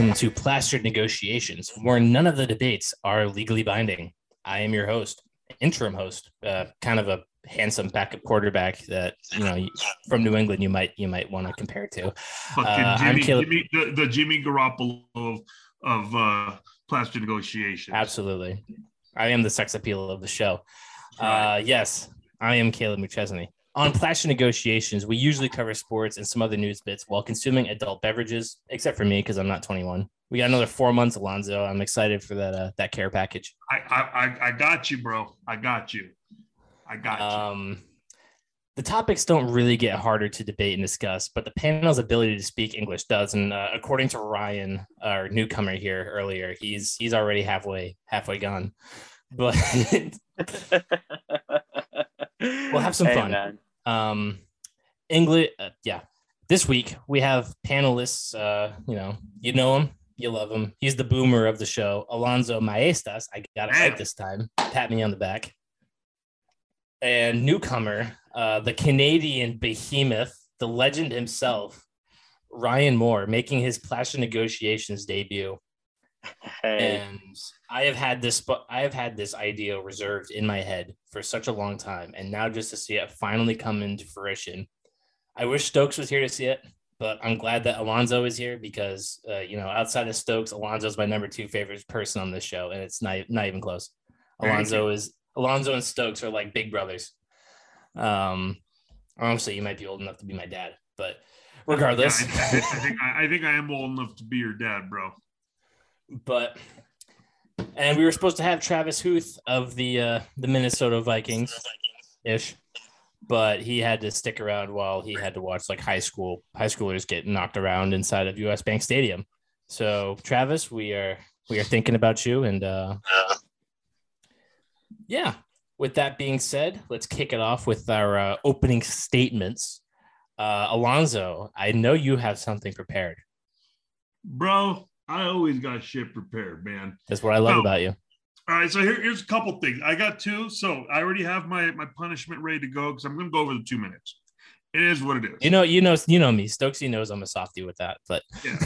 Welcome to Plastered Negotiations, where none of the debates are legally binding. I am your host, interim host, uh, kind of a handsome backup quarterback that you know from New England you might you might want to compare to. Fucking Uh, Jimmy, I'm Kaleb- Jimmy the, the Jimmy Garoppolo of, of uh, plaster negotiations. Absolutely, I am the sex appeal of the show. Uh, yes, I am Kaleb McChesney. On Plaster Negotiations, we usually cover sports and some other news bits while consuming adult beverages, except for me because I'm not 21. We got another four months, Alonzo. I'm excited for that uh, that care package. I, I, I, I got you, bro. I got you. I got you. Um, the topics don't really get harder to debate and discuss, but the panel's ability to speak English does. And uh, according to Ryan, our newcomer here earlier, he's he's already halfway halfway gone. But we'll have some fun. um, English, uh, yeah. This week we have panelists. Uh, you know, you know him, you love him. He's the boomer of the show, Alonzo Maestas. I got it right this time. Pat me on the back. And newcomer, uh, the Canadian behemoth, the legend himself, Ryan Moore, making his Plaster Negotiations debut. Hey, And I have had this, but I have had this idea reserved in my head for such a long time, and now just to see it finally come into fruition. I wish Stokes was here to see it, but I'm glad that Alonzo is here because, uh, you know, outside of Stokes, Alonzo is my number two favorite person on this show, and it's not not even close. Alonzo is Alonzo and Stokes are like big brothers. Um, honestly, you might be old enough to be my dad, but regardless. Yeah, I, I, I think I, I think I am old enough to be your dad, bro. But and we were supposed to have Travis Huth of the uh, the Minnesota Vikings ish, but he had to stick around while he had to watch like high school high schoolers get knocked around inside of US Bank Stadium. So Travis, we are we are thinking about you and uh yeah. With that being said, let's kick it off with our uh, opening statements. Uh, Alonzo, I know you have something prepared. Bro, I always got shit prepared, man. That's what I love Oh. about you. All right, so here, here's a couple things. I got two, so I already have my my punishment ready to go because I'm going to go over the two minutes. It is what it is. You know, you know, you know me. Stokesy knows I'm a softie with that, but yeah,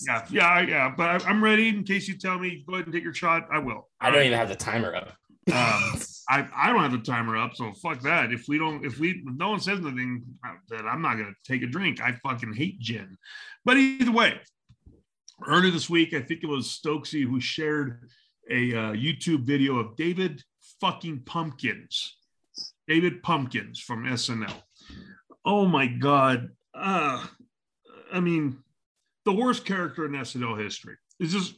yeah, yeah, yeah. But I, I'm ready in case you tell me go ahead and take your shot. I will. I don't even have the timer up. Um, I, I don't have the timer up, so fuck that. If we don't, if we, if no one says anything, uh, that I'm not gonna take a drink. I fucking hate gin. But either way, earlier this week, I think it was Stokesy who shared a uh, YouTube video of David fucking Pumpkins, David Pumpkins from SNL. Oh my god. Uh, I mean, the worst character in SNL history. It's just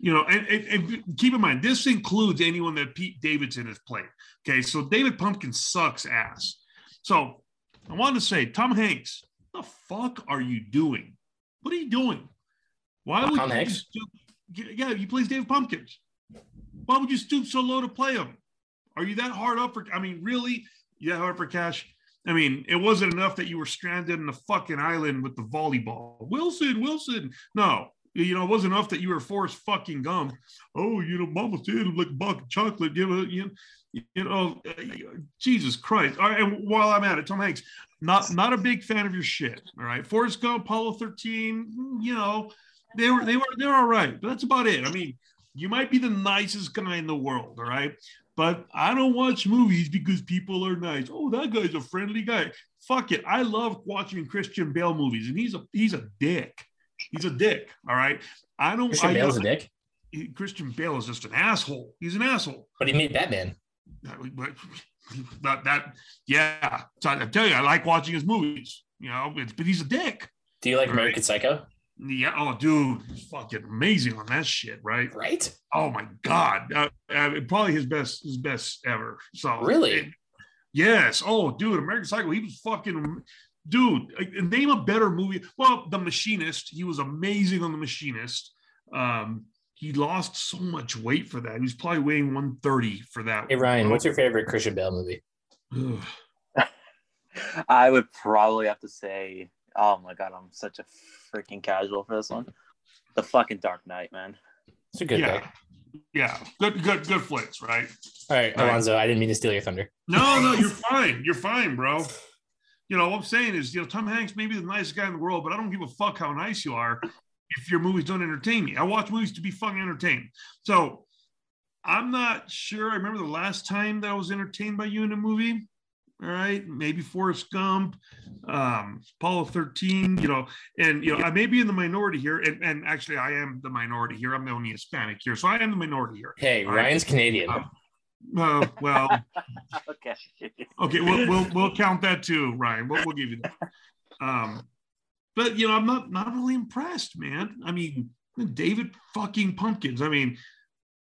you know, and, and, and keep in mind, this includes anyone that Pete Davidson has played. Okay, so David Pumpkin sucks ass. So I wanted to say, Tom Hanks, what the fuck are you doing? What are you doing? Why would Tom you Hanks? stoop? Yeah, he plays David Pumpkins. Why would you stoop so low to play him? Are you that hard up for? I mean, really? You that hard for cash? I mean, it wasn't enough that you were stranded in the fucking island with the volleyball. Wilson, Wilson. No, you know, it wasn't enough that you were Forrest fucking Gump. Oh, you know, Mama said like of chocolate. You know, you, you know, Jesus Christ. All right, and while I'm at it, Tom Hanks, not not a big fan of your shit. All right, Forrest Gump, Apollo 13. You know, they were they were they're all right, but that's about it. I mean, you might be the nicest guy in the world. All right. But I don't watch movies because people are nice. Oh, that guy's a friendly guy. Fuck it. I love watching Christian Bale movies, and he's a he's a dick. He's a dick. All right. I don't. Christian I, Bale's a dick, Christian Bale is just an asshole. He's an asshole. but he made Batman. That, that yeah. So I tell you, I like watching his movies. You know, it's, but he's a dick. Do you like Right. American Psycho? Yeah. Oh, dude, fucking amazing on that shit, right? Right? Oh my god, uh, uh, probably his best, his best ever. So Really? it- yes. Oh, dude, American Psycho. He was fucking, dude. uh, Name a better movie. Well, The Machinist. He was amazing on The Machinist. Um, he lost so much weight for that. He was probably weighing 130 for that. Hey Ryan, what's your favorite Christian Bale movie? I would probably have to say, oh my god, I'm such a freaking casual for this one. The fucking Dark Knight, man. It's a good yeah, pick. yeah, good, good, good flicks, right? All right, Right. Alonzo, I didn't mean to steal your thunder. No, no, you're fine. You're fine, bro. You know, what I'm saying is, you know, Tom Hanks may be the nicest guy in the world, but I don't give a fuck how nice you are. if your movies don't entertain me. I watch movies to be fucking entertained. So I'm not sure. I remember the last time that I was entertained by you in a movie. All right, maybe Forrest Gump, um, Apollo 13, you know, and you know, I may be in the minority here, and, and actually I am the minority here. I'm the only Hispanic here, so I am the minority here. Hey, All right. Ryan's Canadian. Um, Uh, well, okay. okay, we'll, we'll we'll count that too, Ryan. We'll, we'll give you that. Um, but you know, I'm not not really impressed, man. I mean, David fucking Pumpkins. I mean,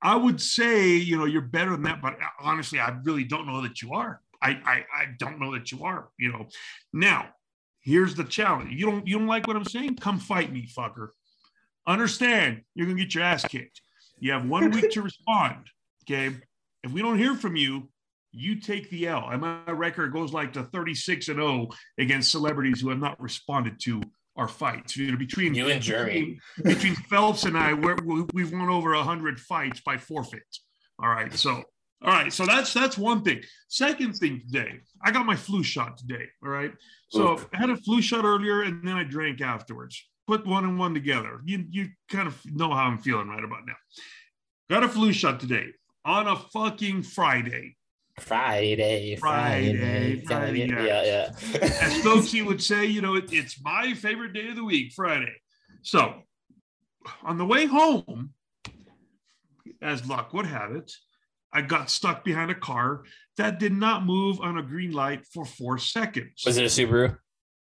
I would say you know you're better than that, but honestly, I really don't know that you are. I I, I don't know that you are. You know, now here's the challenge. You don't you don't like what I'm saying? Come fight me, fucker. Understand? You're gonna get your ass kicked. You have one week to respond. Okay. If we don't hear from you, you take the L. And my record goes like to 36 and 0 against celebrities who have not responded to our fights. You know, between You and Jeremy. between, between Phelps and I, we're, we- we've won over hundred fights by forfeit. All right, so all right, so that's that's one thing. Second thing today, I got my flu shot today. All right, so Oof. I had a flu shot earlier, and then I drank afterwards. Put one and one together. You you kind of know how I'm feeling right about now. Got a flu shot today on a fucking Friday. Friday, Friday, Friday, Friday, yeah, yeah. As Stokesy would say, you know, it, it's my favorite day of the week, Friday. So on the way home, as luck would have it, I got stuck behind a car that did not move on a green light for four seconds. Was it a Subaru?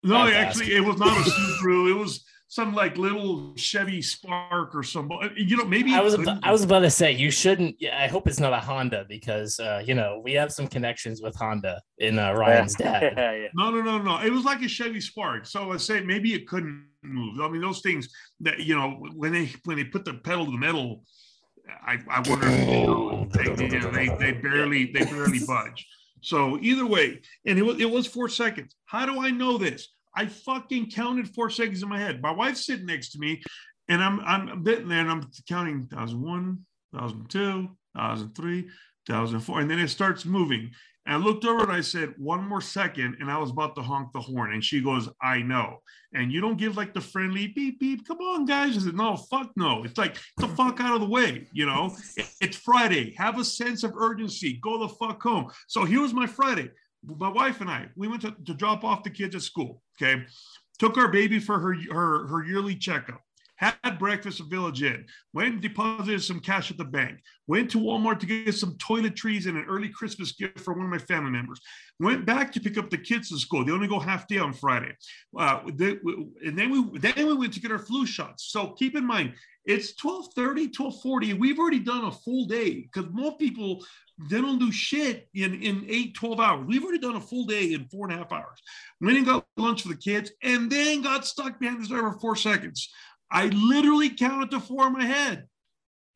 no, That's actually, it was not a Subaru. It was some like little Chevy Spark or some. You know, maybe I was it I was about to say you shouldn't. yeah, I hope it's not a Honda because uh, you know we have some connections with Honda in uh, Ryan's dad. yeah, yeah. No, no, no, no. It was like a Chevy Spark. So let's say maybe it couldn't move. I mean, those things that you know when they when they put the pedal to the metal, I, I wonder if you they, oh. you know, they they barely they barely budge. So either way, and it was it was four seconds. How do I know this? I fucking counted four seconds in my head. My wife's sitting next to me, and I'm I'm sitting there and I'm counting thousand one, thousand two, thousand three, thousand four, and then it starts moving. And I looked over and I said, one more second, and I was about to honk the horn. And she goes, I know. And you don't give like the friendly beep beep. Come on, guys. I said, no, fuck no. It's like get the fuck out of the way. You know, it's Friday. Have a sense of urgency. Go the fuck home. So here was my Friday. My wife and I, we went to, to drop off the kids at school. Okay. Took our baby for her her her yearly checkup. Had breakfast at Village Inn. Went and deposited some cash at the bank. Went to Walmart to get some toiletries and an early Christmas gift for one of my family members. Went back to pick up the kids to school. They only go half day on Friday. Uh, they- and then we then we went to get our flu shots. So keep in mind, it's 1230, 1240. We've already done a full day because most people they don't do shit in, in eight, 12 hours. We've already done a full day in four and a half hours. Went and got lunch for the kids and then got stuck behind this driver for four seconds. I literally counted to four in my head.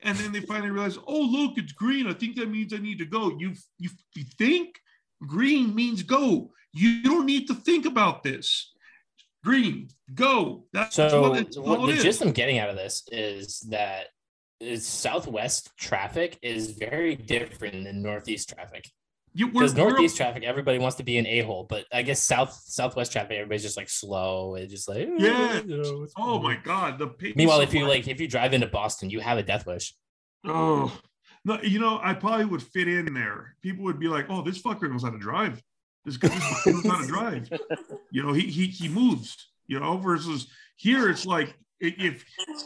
And then they finally realized, oh, look, it's green. I think that means I need to go. You, you, you think green means go. You don't need to think about this. Green, go. That's So what, what the gist I'm getting out of this is that is Southwest traffic is very different than Northeast traffic. You- Because Northeast traffic, everybody wants to be an a hole, but I guess South Southwest traffic, everybody's just like slow. It's just like Yeah. you know, Oh my God. The Meanwhile, if you like, if you drive into Boston, you have a death wish. Oh, no, you know, I probably would fit in there. People would be like, "Oh, this fucker knows how to drive. This guy knows how to drive." You know, he he he moves. You know, versus here, it's like if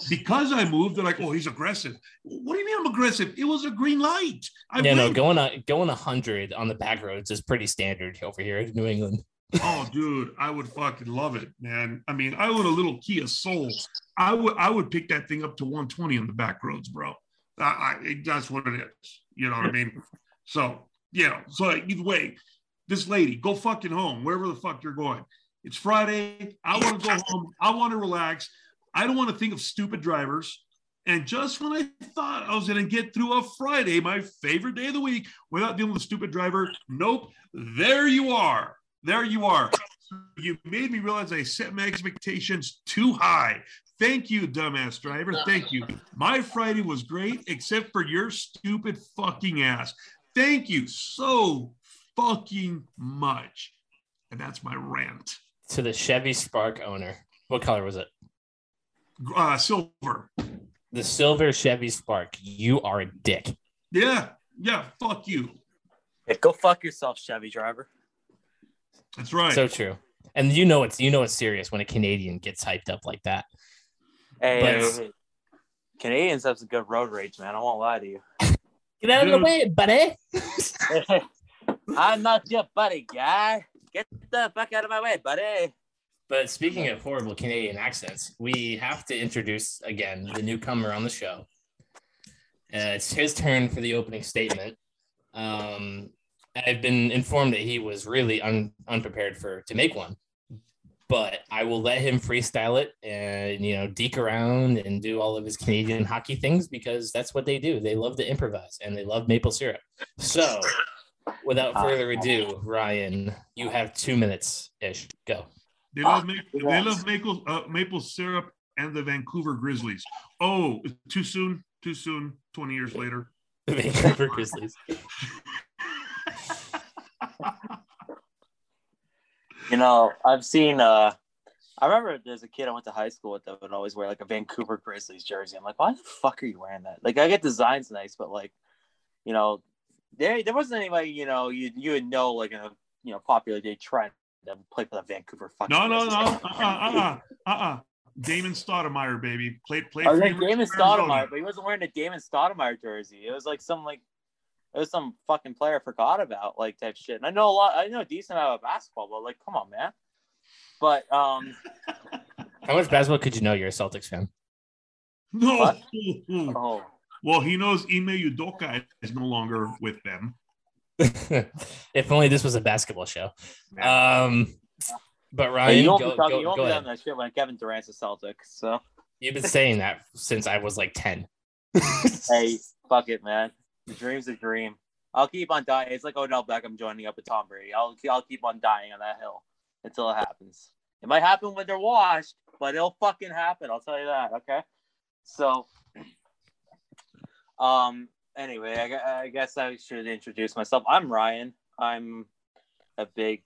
because I moved, they're like, "Oh, he's aggressive." What do you mean I'm aggressive? It was a green light. I yeah, no, going a going a hundred on the back roads is pretty standard over here in New England. Oh, dude, I would fucking love it, man. I mean, I own a little Kia Soul. I would I would pick that thing up to 120 on the back roads, bro. I, I it- that's what it is. You know what I mean? So yeah. So either way, this lady, go fucking home, wherever the fuck you're going. It's Friday. I want to go home. I want to relax. I don't want to think of stupid drivers. And just when I thought I was going to get through a Friday, my favorite day of the week, without dealing with a stupid driver, nope. There you are. There you are. You made me realize I set my expectations too high. Thank you, dumbass driver. Thank you. My Friday was great, except for your stupid fucking ass. Thank you so fucking much. And that's my rant. To the Chevy Spark owner, what color was it? Uh, silver. The silver Chevy Spark. You are a dick. Yeah, yeah. Fuck you. Yeah, go fuck yourself, Chevy driver. That's right. So true. And you know it's you know it's serious when a Canadian gets hyped up like that. Hey, But- hey, hey. Canadians have some good road rage, man. I won't lie to you. Get out of the way, buddy. I'm not your buddy, guy. Get the fuck out of my way, buddy. But speaking of horrible Canadian accents, we have to introduce again the newcomer on the show. Uh, it's his turn for the opening statement. Um, I've been informed that he was really un- unprepared for to make one, but I will let him freestyle it and you know deke around and do all of his Canadian hockey things because that's what they do. They love to improvise and they love maple syrup. So, without further ado, Ryan, you have two minutes ish. Go. They love ma- they love maple uh, maple syrup and the Vancouver Grizzlies. Oh, too soon, too soon. Twenty years later. The Vancouver Grizzlies. You know, I've seen. uh I remember there's a kid I went to high school with that would always wear like a Vancouver Grizzlies jersey. I'm like, why the fuck are you wearing that? Like, I get designs nice, but like, you know, there there wasn't anybody you know you you would know like in a you know popular day trend that would play for the Vancouver fucking. No, no, no. Grizzlies. Uh, uh, uh, uh, uh. Damon Stoudemire, baby. Played, played. I was for like Damon University. Stoudemire, but he wasn't wearing a Damon Stoudemire jersey. It was like some like it was some fucking player I forgot about like type shit. And I know a lot. I know a decent amount about basketball, but like, come on, man. But um, How much basketball could you know? You're a Celtics fan. No. What? oh, Well, he knows Ime Udoka is no longer with them. if only this was a basketball show. Um, but Hey, Ryan, you won't go, be talking, go, you won't go be doing that shit when Kevin Durant's a Celtic. So You've been saying that since I was like 10. hey, fuck it, man. The dream's a dream. I'll keep on dying. It's like Odell Beckham joining up with Tom Brady. I'll I'll keep on dying on that hill until it happens. It might happen when they're washed, but it'll fucking happen. I'll tell you that. Okay. So, um. Anyway, I, I guess I should introduce myself. I'm Ryan. I'm a big,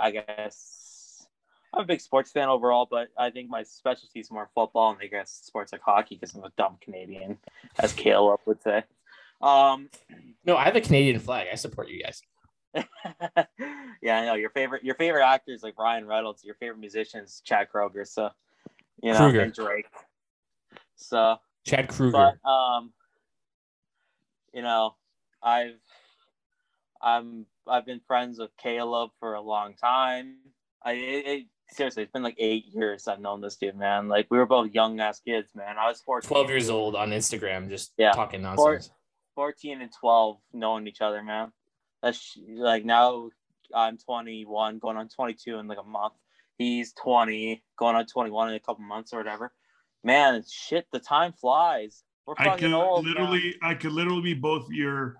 I guess, I'm a big sports fan overall, but I think my specialty is more football and I guess sports like hockey because I'm a dumb Canadian, as Kaleb would say. Um, no, I have a Canadian flag. I support you guys. yeah, I know your favorite your favorite actors like Ryan Reynolds. Your favorite musicians Chad Kroeger. So you know Kroeger. and Drake. So, Chad Kroeger. but um, you know, I've I'm I've been friends with Kaleb for a long time. I it, it, seriously, it's been like eight years I've known this dude, man. Like we were both young ass kids, man. I was 14, 12 years old on Instagram, just Yeah. talking nonsense. 14 and 12 knowing each other, man. That's like now I'm 21, going on 22 in like a month. He's 20, going on 21 in a couple months or whatever. Man, shit, the time flies. We're I fucking could old. man. literally, I could literally be both your,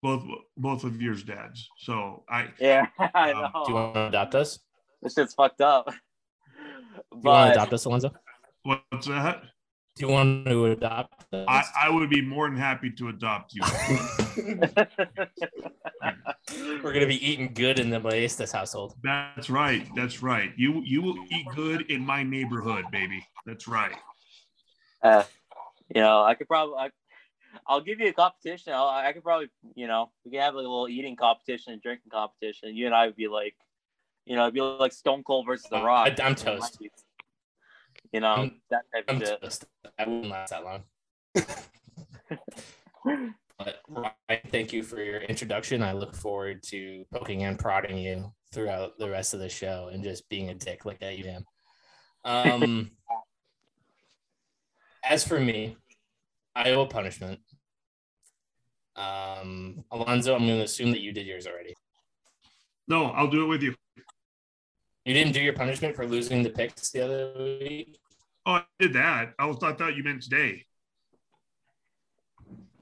both both of yours dads. So I, Yeah, I Um, know. Do you want to adopt us? this shit's fucked up. Do you want to But adopt us, Alonzo? what's that? Do you want to adopt us? I, I would be more than happy to adopt you. We're gonna be eating good in the Maestas household. That's right. That's right. You you will eat good in my neighborhood, baby. That's right. uh, you know, I could probably, I, I'll give you a competition. I'll, I could probably, you know, we can have like a little eating competition and drinking competition. You and I would be like, you know, it'd be like Stone Cold versus The Rock. I- I'm toast. You know, I'm- that type I'm of shit. toast. I wouldn't last that long. But Ryan, thank you for your introduction. I look forward to poking and prodding you throughout the rest of the show and just being a dick like I am. Um, as for me, I owe a punishment. Um, Alonzo, I'm going to assume that you did yours already. No, I'll do it with you. You didn't do your punishment for losing the picks the other week. Oh, I did that. I, was, I thought you meant today.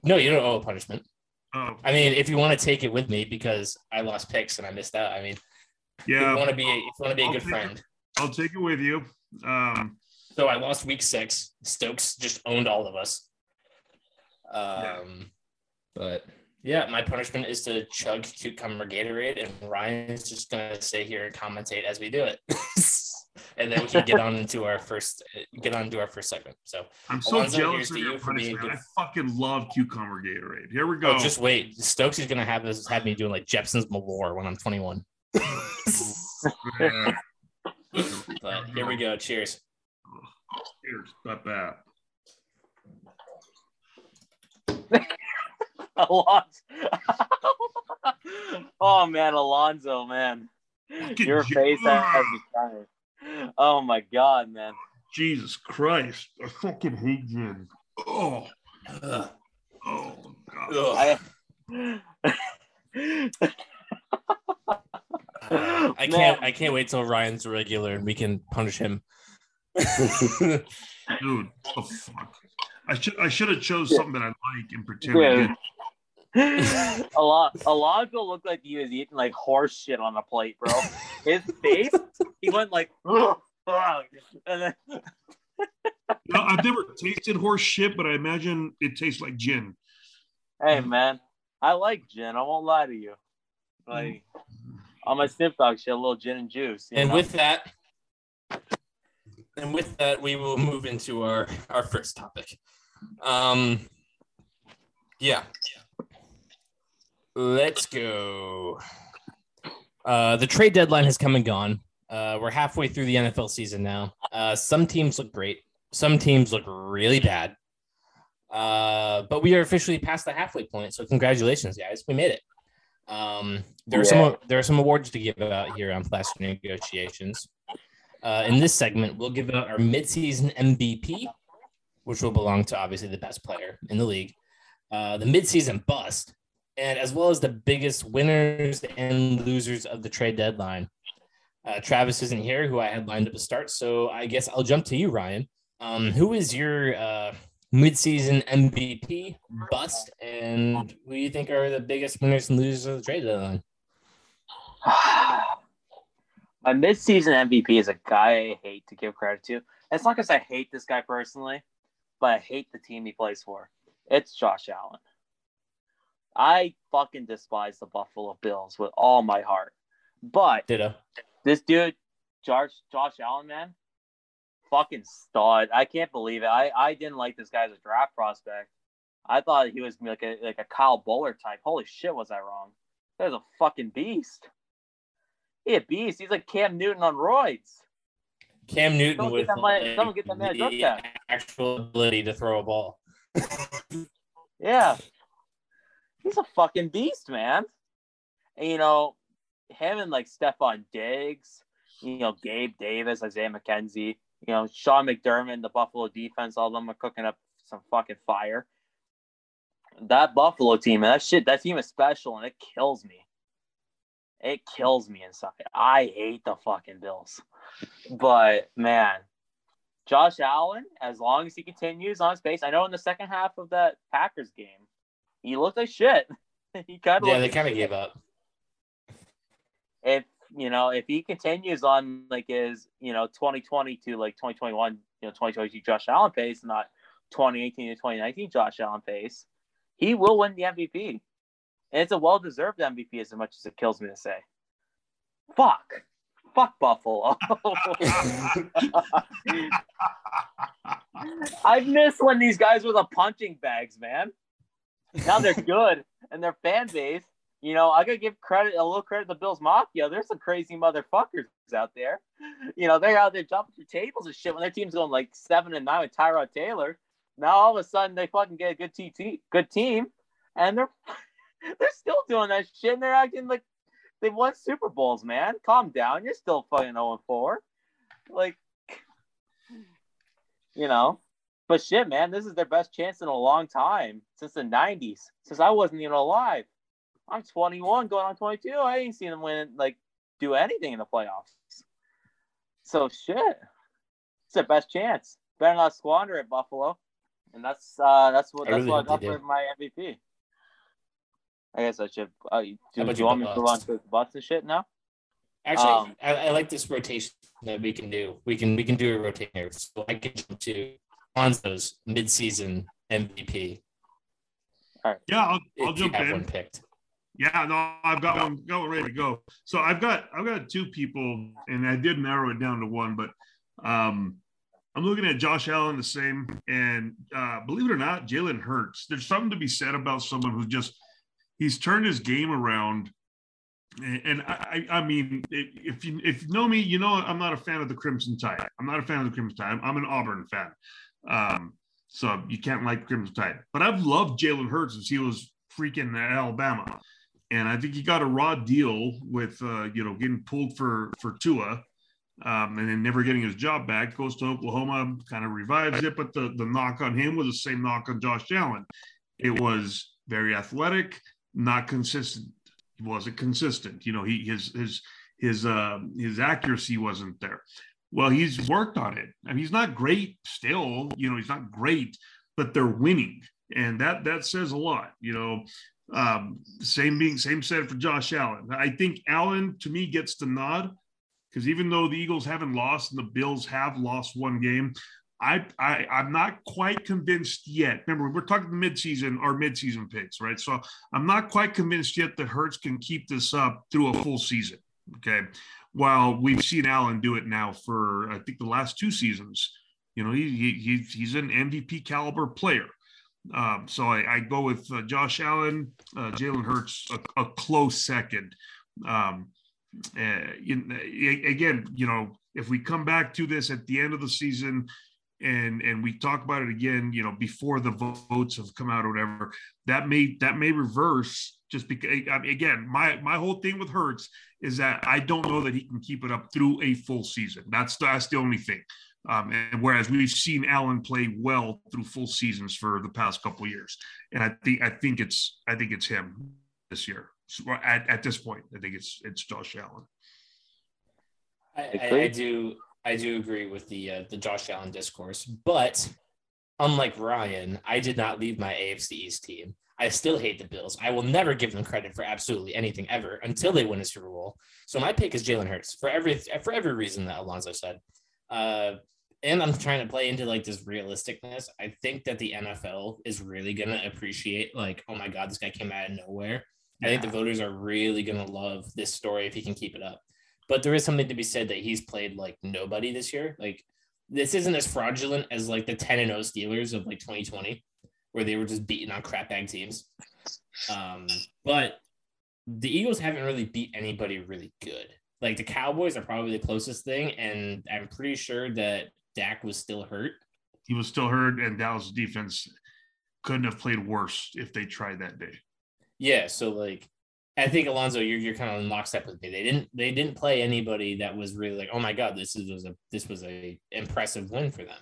No, you don't owe a punishment. Oh, I mean, if you want to take it with me because I lost picks and I missed out. I mean, if you yeah. want to be, if you want to be a I'll good take it. friend. I'll take it with you. Um, So I lost week six. Stokes just owned all of us. Um, Yeah. but yeah, my punishment is to chug cucumber Gatorade, and Ryan is just gonna stay here and commentate as we do it. and then we can get on into our first get on to our first segment. So I'm so Alonzo, jealous of your you for punishment. good. I fucking love cucumber Gatorade. Here we go. oh, just wait, Stokes is gonna have this have me doing like Jeppson's Malört when I'm 21. But here we go. Cheers. Cheers. not bad. Alonzo. oh man, Alonzo, man. Fucking Your face yeah. has me crying. Oh my god, man. Jesus Christ. I fucking hate gin. Oh, Ugh. oh God. Ugh. I I can't I can't wait till Ryan's a regular and we can punish him. Dude, what the fuck? I should I should have chose Yeah. something that I like and pretend I Yeah. did. Alon- Alonzo looked like he was eating like horse shit on a plate, bro. His face, he went like, and then You know, I've never tasted horse shit, but I imagine it tastes like gin. hey man, I like gin. I won't lie to you. Like on my Snoop Dogg shit, a little gin and juice. and know? with that and with that we will move into our our first topic. Um yeah. Let's go. Uh, the trade deadline has come and gone. Uh, we're halfway through the NFL season now. Uh, some teams look great. Some teams look really bad. Uh, but we are officially past the halfway point. So congratulations, guys. We made it. Um, there are some there are some awards to give out here on Plaster Negotiations. Uh, in this segment, we'll give out our midseason MVP, which will belong to obviously the best player in the league, uh, the midseason bust, and as well as the biggest winners and losers of the trade deadline. Uh, Travis isn't here, who I had lined up to start, so I guess I'll jump to you, Ryan. Um, who is your uh, midseason MVP bust, and who do you think are the biggest winners and losers of the trade deadline? my mid-season MVP is a guy I hate to give credit to. It's not because I hate this guy personally, but I hate the team he plays for. It's Josh Allen. I fucking despise the Buffalo Bills with all my heart. But Ditto. this dude, Josh, Josh Allen, man, fucking stud. I can't believe it. I, I didn't like this guy as a draft prospect. I thought he was like a like a Kyle Boller type. Holy shit, was I wrong? That was a fucking beast. He a beast. He's like Cam Newton on roids. Cam Newton Someone with get that man- like, someone get that man a the actual ability to throw a ball. Yeah. He's a fucking beast, man. And, you know, him and like Stefon Diggs, you know, Gabe Davis, Isaiah McKenzie, you know, Sean McDermott, the Buffalo defense, all of them are cooking up some fucking fire. That Buffalo team, man, that shit, that team is special and it kills me. It kills me inside. I hate the fucking Bills. But man, Josh Allen, as long as he continues on his pace, I know in the second half of that Packers game, he looked like shit. he kind of Yeah, they kind of gave up. if you know if he continues on like his you know 2020 to like 2021 you know 2022 Josh Allen pace not 2018 to 2019 Josh Allen pace he will win the MVP and it's a well deserved MVP as much as it kills me to say fuck fuck Buffalo I miss when these guys were the punching bags man now they're good and their fan base you know, I gotta give credit a little credit to the Bills Mafia. There's some crazy motherfuckers out there. You know, they're out there jumping through tables and shit when their team's going like seven and nine with Tyrod Taylor. Now all of a sudden they fucking get a good TT, good team, and they're they're still doing that shit. And they're acting like they won Super Bowls, man. Calm down. You're still fucking 0 4. Like, you know, but shit, man, this is their best chance in a long time since the 90s, since I wasn't even alive. I'm 21, going on 22. I ain't seen them win like do anything in the playoffs. So shit, it's their best chance. Better not squander it, Buffalo. And that's uh that's what that's really what I got for my MVP. I guess I should. Uh, do, do you want me to move on bust? to the butts and shit now? Actually, Um, I, I like this rotation that we can do. We can we can do a rotation here. So I can jump to Lonzo's midseason MVP All right. Yeah, I'll, I'll jump have in. one picked. Yeah, no, I've got one, got one ready to go. So I've got I've got two people, and I did narrow it down to one, but um, I'm looking at Josh Allen the same, and uh, believe it or not, Jalen Hurts. There's something to be said about someone who just he's turned his game around. And, I, I mean, if you if you know me, you know I'm not a fan of the Crimson Tide. I'm not a fan of the Crimson Tide. I'm an Auburn fan, um, so you can't like Crimson Tide. But I've loved Jalen Hurts since he was freaking Alabama, and I think he got a raw deal with uh, you know getting pulled for for Tua um, and then never getting his job back, goes to Oklahoma, kind of revives it. But the, the knock on him was the same knock on Josh Allen. It was very athletic, not consistent. He wasn't consistent. You know, he his his his uh, his accuracy wasn't there. Well, he's worked on it. I mean, he's not great still. You know, he's not great, but they're winning, and that that says a lot. You know, um, same being same said for Josh Allen. I think Allen to me gets the nod because even though the Eagles haven't lost and the Bills have lost one game, I, I I'm not quite convinced yet. Remember, we're talking midseason or midseason picks, right? So I'm not quite convinced yet that Hurts can keep this up through a full season. Okay, while we've seen Allen do it now for I think the last two seasons. You know, he, he he's an MVP caliber player. Um, so I, I, go with uh, Josh Allen, uh, Jalen Hurts, a, a, close second. Um, uh, in, again, you know, if we come back to this at the end of the season and and we talk about it again, you know, before the votes have come out or whatever, that may that may reverse just because again, my my whole thing with Hurts is that I don't know that he can keep it up through a full season. That's that's the only thing. Um, and whereas we've seen Allen play well through full seasons for the past couple years, and I think I think it's I think it's him this year at, at this point, I think it's it's Josh Allen. I, I, I do I do agree with the uh, the Josh Allen discourse, but unlike Ryan, I did not leave my AFC East team. I still hate the Bills. I will never give them credit for absolutely anything ever until they win a Super Bowl. So my pick is Jalen Hurts for every for every reason that Alonzo said. Uh, and I'm trying to play into like this realisticness. I think that the NFL is really gonna appreciate like, oh my god, this guy came out of nowhere I think the voters are really going to love this story if he can keep it up. But there is something to be said that he's played like nobody this year. Like this isn't as fraudulent as like the 10 and 0 Steelers of like 2020, where they were just beating on crap bag teams. Um, but the Eagles haven't really beat anybody really good. Like the Cowboys are probably the closest thing, and I'm pretty sure that Dak was still hurt. He was still hurt, and Dallas defense couldn't have played worse if they tried that day. Yeah, so like I think Alonzo, you're you're kind of in lockstep with me. They didn't they didn't play anybody that was really like, oh my god, this is was a this was a impressive win for them.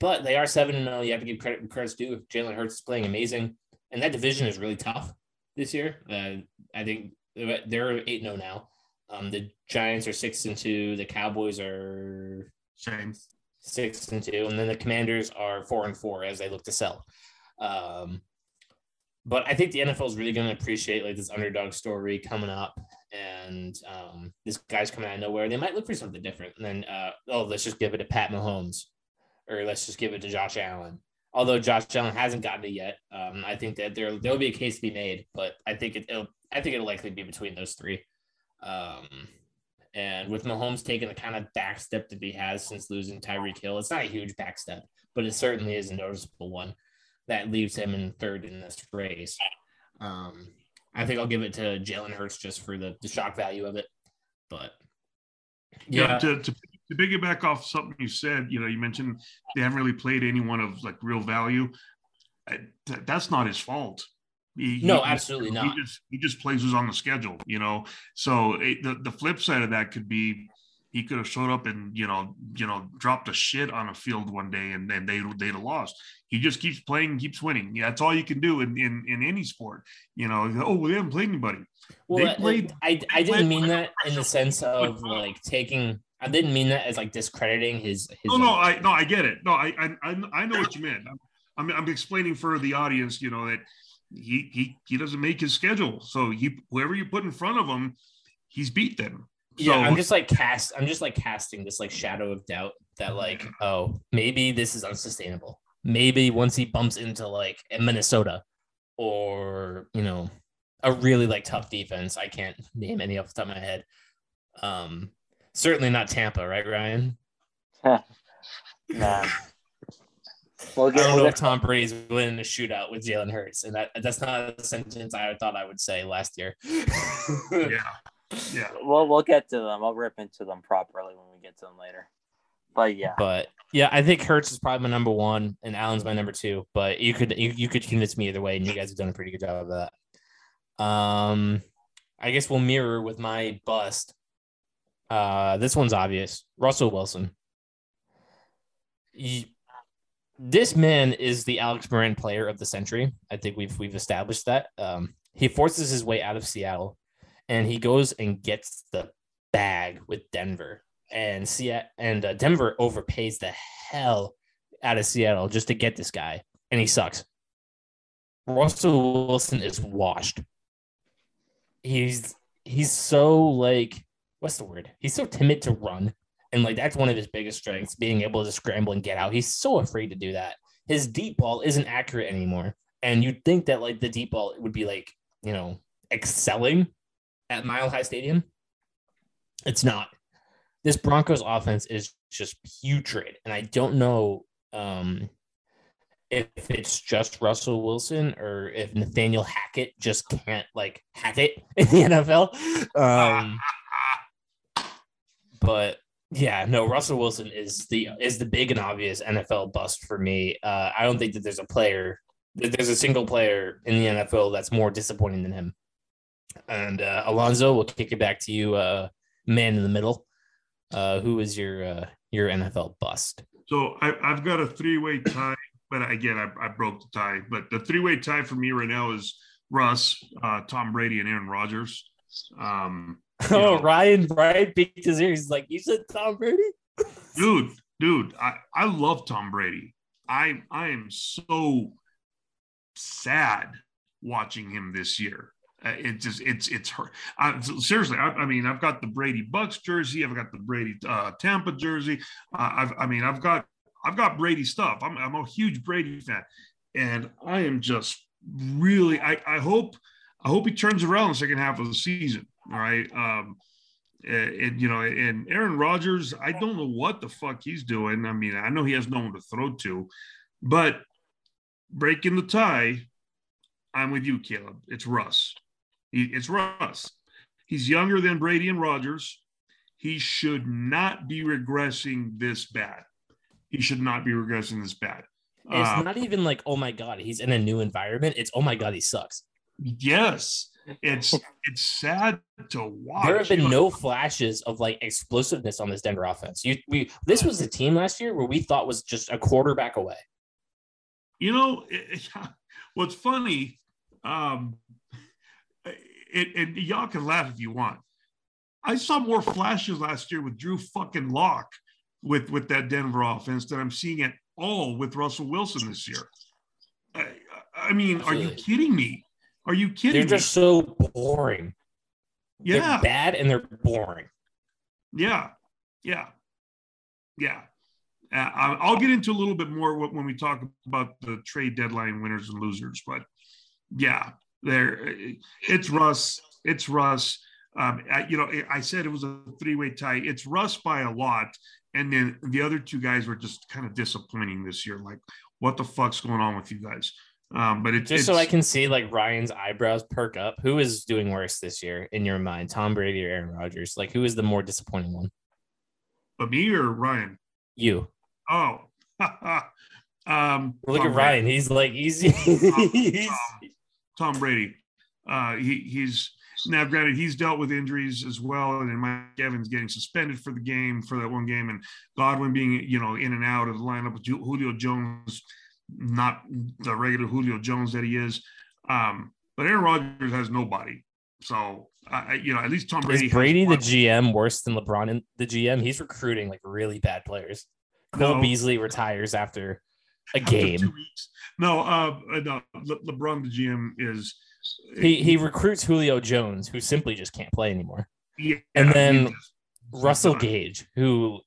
But they are seven and zero. You have to give credit where credit's due. Jalen Hurts is playing amazing, and that division is really tough this year. Uh, I think they're eight zero now. Um, the Giants are six and two. The Cowboys are same six and two, and then the Commanders are four and four as they look to sell. Um, but I think the NFL is really going to appreciate like this underdog story coming up, and um, this guy's coming out of nowhere. They might look for something different, and then uh, oh, let's just give it to Pat Mahomes, or let's just give it to Josh Allen. Although Josh Allen hasn't gotten it yet, um, I think that there there'll be a case to be made, but I think it, will I think it'll likely be between those three. Um, and with Mahomes taking the kind of back step that he has since losing Tyreek Hill, it's not a huge back step, but it certainly is a noticeable one that leaves him in third in this race. Um, I think I'll give it to Jalen Hurts just for the, the shock value of it. But yeah, yeah to, to, to piggyback off something you said, you know, you mentioned they haven't really played anyone of like real value. I, th- that's not his fault. He, no, he, absolutely he, not. He just he just plays who's on the schedule, you know. So it, the the flip side of that could be he could have showed up and you know you know dropped a shit on a field one day and then they they'd have lost. He just keeps playing and keeps winning. Yeah, that's all you can do in in, in any sport. You know, oh, they haven't played anybody. Well, they played, I I didn't mean that in the sense of like taking. I didn't mean that as like discrediting his. his no, no, I no, I get it. No, I I I know what you meant. I'm I'm explaining for the audience. You know that he he he doesn't make his schedule, so he whoever you put in front of him, he's beat them yeah, I'm just like cast. I'm just like casting this like shadow of doubt that like, oh, maybe this is unsustainable. Maybe once he bumps into like Minnesota, or you know, a really like tough defense. I can't name any off the top of my head. Um, certainly not Tampa, right, Ryan? nah. We'll I don't we'll know if get, Tom Brady's winning a shootout with Jalen Hurts, and that that's not a sentence I thought I would say last year. Yeah. Yeah. we'll, we'll get to them. I'll rip into them properly when we get to them later. But yeah, But yeah, I think Hurts is probably my number one, and Allen's my number two. But you could you, you could convince me either way, and you guys have done a pretty good job of that. Um, I guess we'll mirror with my bust. Uh, this one's obvious. Russell Wilson. He- this man is the Alex Moran player of the century. I think we've we've established that. Um, he forces his way out of Seattle, and he goes and gets the bag with Denver and Seattle and uh, Denver overpays the hell out of Seattle just to get this guy, and he sucks. Russell Wilson is washed. He's he's so like what's the word? He's so timid to run, and like that's one of his biggest strengths, being able to scramble and get out. He's so afraid to do that. His deep ball isn't accurate anymore, and you'd think that like the deep ball would be like you know excelling at Mile High Stadium. It's not this Broncos offense is just putrid, and I don't know um, if it's just Russell Wilson or if Nathaniel Hackett just can't like hack it in the NFL. Um, but yeah, no, Russell Wilson is the is the big and obvious NFL bust for me. Uh, I don't think that there's a player, that there's a single player in the NFL that's more disappointing than him. And uh, Alonzo, we'll kick it back to you, uh, man in the middle. Uh, who is your uh, your NFL bust? So I, I've got a three-way tie, but again, I, I broke the tie. But the three-way tie for me right now is Russ, uh, Tom Brady, and Aaron Rodgers. Um, Oh, know- Ryan, Ryan peeked his ears. He's like, you said Tom Brady? dude, dude, I, I love Tom Brady. I I am so sad watching him this year. Uh, it just it's it's hurt. I, seriously, I, I mean, I've got the Brady Bucks jersey. I've got the Brady uh, Tampa jersey. Uh, I've I mean, I've got I've got Brady stuff. I'm I'm a huge Brady fan, and I am just really. I I hope I hope he turns around the second half of the season. All right. Um, and, and, you know, and Aaron Rodgers, I don't know what the fuck he's doing. I mean, I know he has no one to throw to, but breaking the tie, I'm with you, Kaleb. It's Russ. It's Russ. He's younger than Brady and Rodgers. He should not be regressing this bad. He should not be regressing this bad. It's Uh, not even like, oh my God, he's in a new environment. It's, oh my God, he sucks. yes, it's it's sad to watch. There have been no flashes of like explosiveness on this Denver offense. You, we, this was a team last year where we thought was just a quarterback away. You know, it, what's funny, um, it, and y'all can laugh if you want. I saw more flashes last year with Drew fucking Lock with with that Denver offense than I'm seeing at all with Russell Wilson this year. I, I mean, are you kidding me? Are you kidding me? They're just so boring. me? They're Yeah, bad and they're boring. yeah, yeah, yeah. Uh, I'll get into a little bit more when we talk about the trade deadline winners and losers, but yeah, there it's Russ. It's Russ. Um, I, you know, I said it was a three-way tie. It's Russ by a lot, and then the other two guys were just kind of disappointing this year. Like, what the fuck's going on with you guys? Um, but it's Just so I can see like Ryan's eyebrows perk up. Who is doing worse this year in your mind? Tom Brady or Aaron Rodgers? Like, who is the more disappointing one? but me or Ryan. You. Oh, um, Look at Brady. Ryan. He's like, he's, he's Tom Brady. Uh, he, he's now granted he's dealt with injuries as well, and then Mike Evans getting suspended for the game for that one game, and Godwin being you know in and out of the lineup with Julio Jones, not the regular Julio Jones that he is. Um, but Aaron Rodgers has nobody, so I, you know at least Tom Brady. is Brady the GM worse than LeBron and the GM? He's recruiting like really bad players. Cole No. Beasley retires after a game. No, uh, no, Le- LeBron the GM is He he recruits Julio Jones, who simply just can't play anymore. yeah, and then just- Russell. Gage, who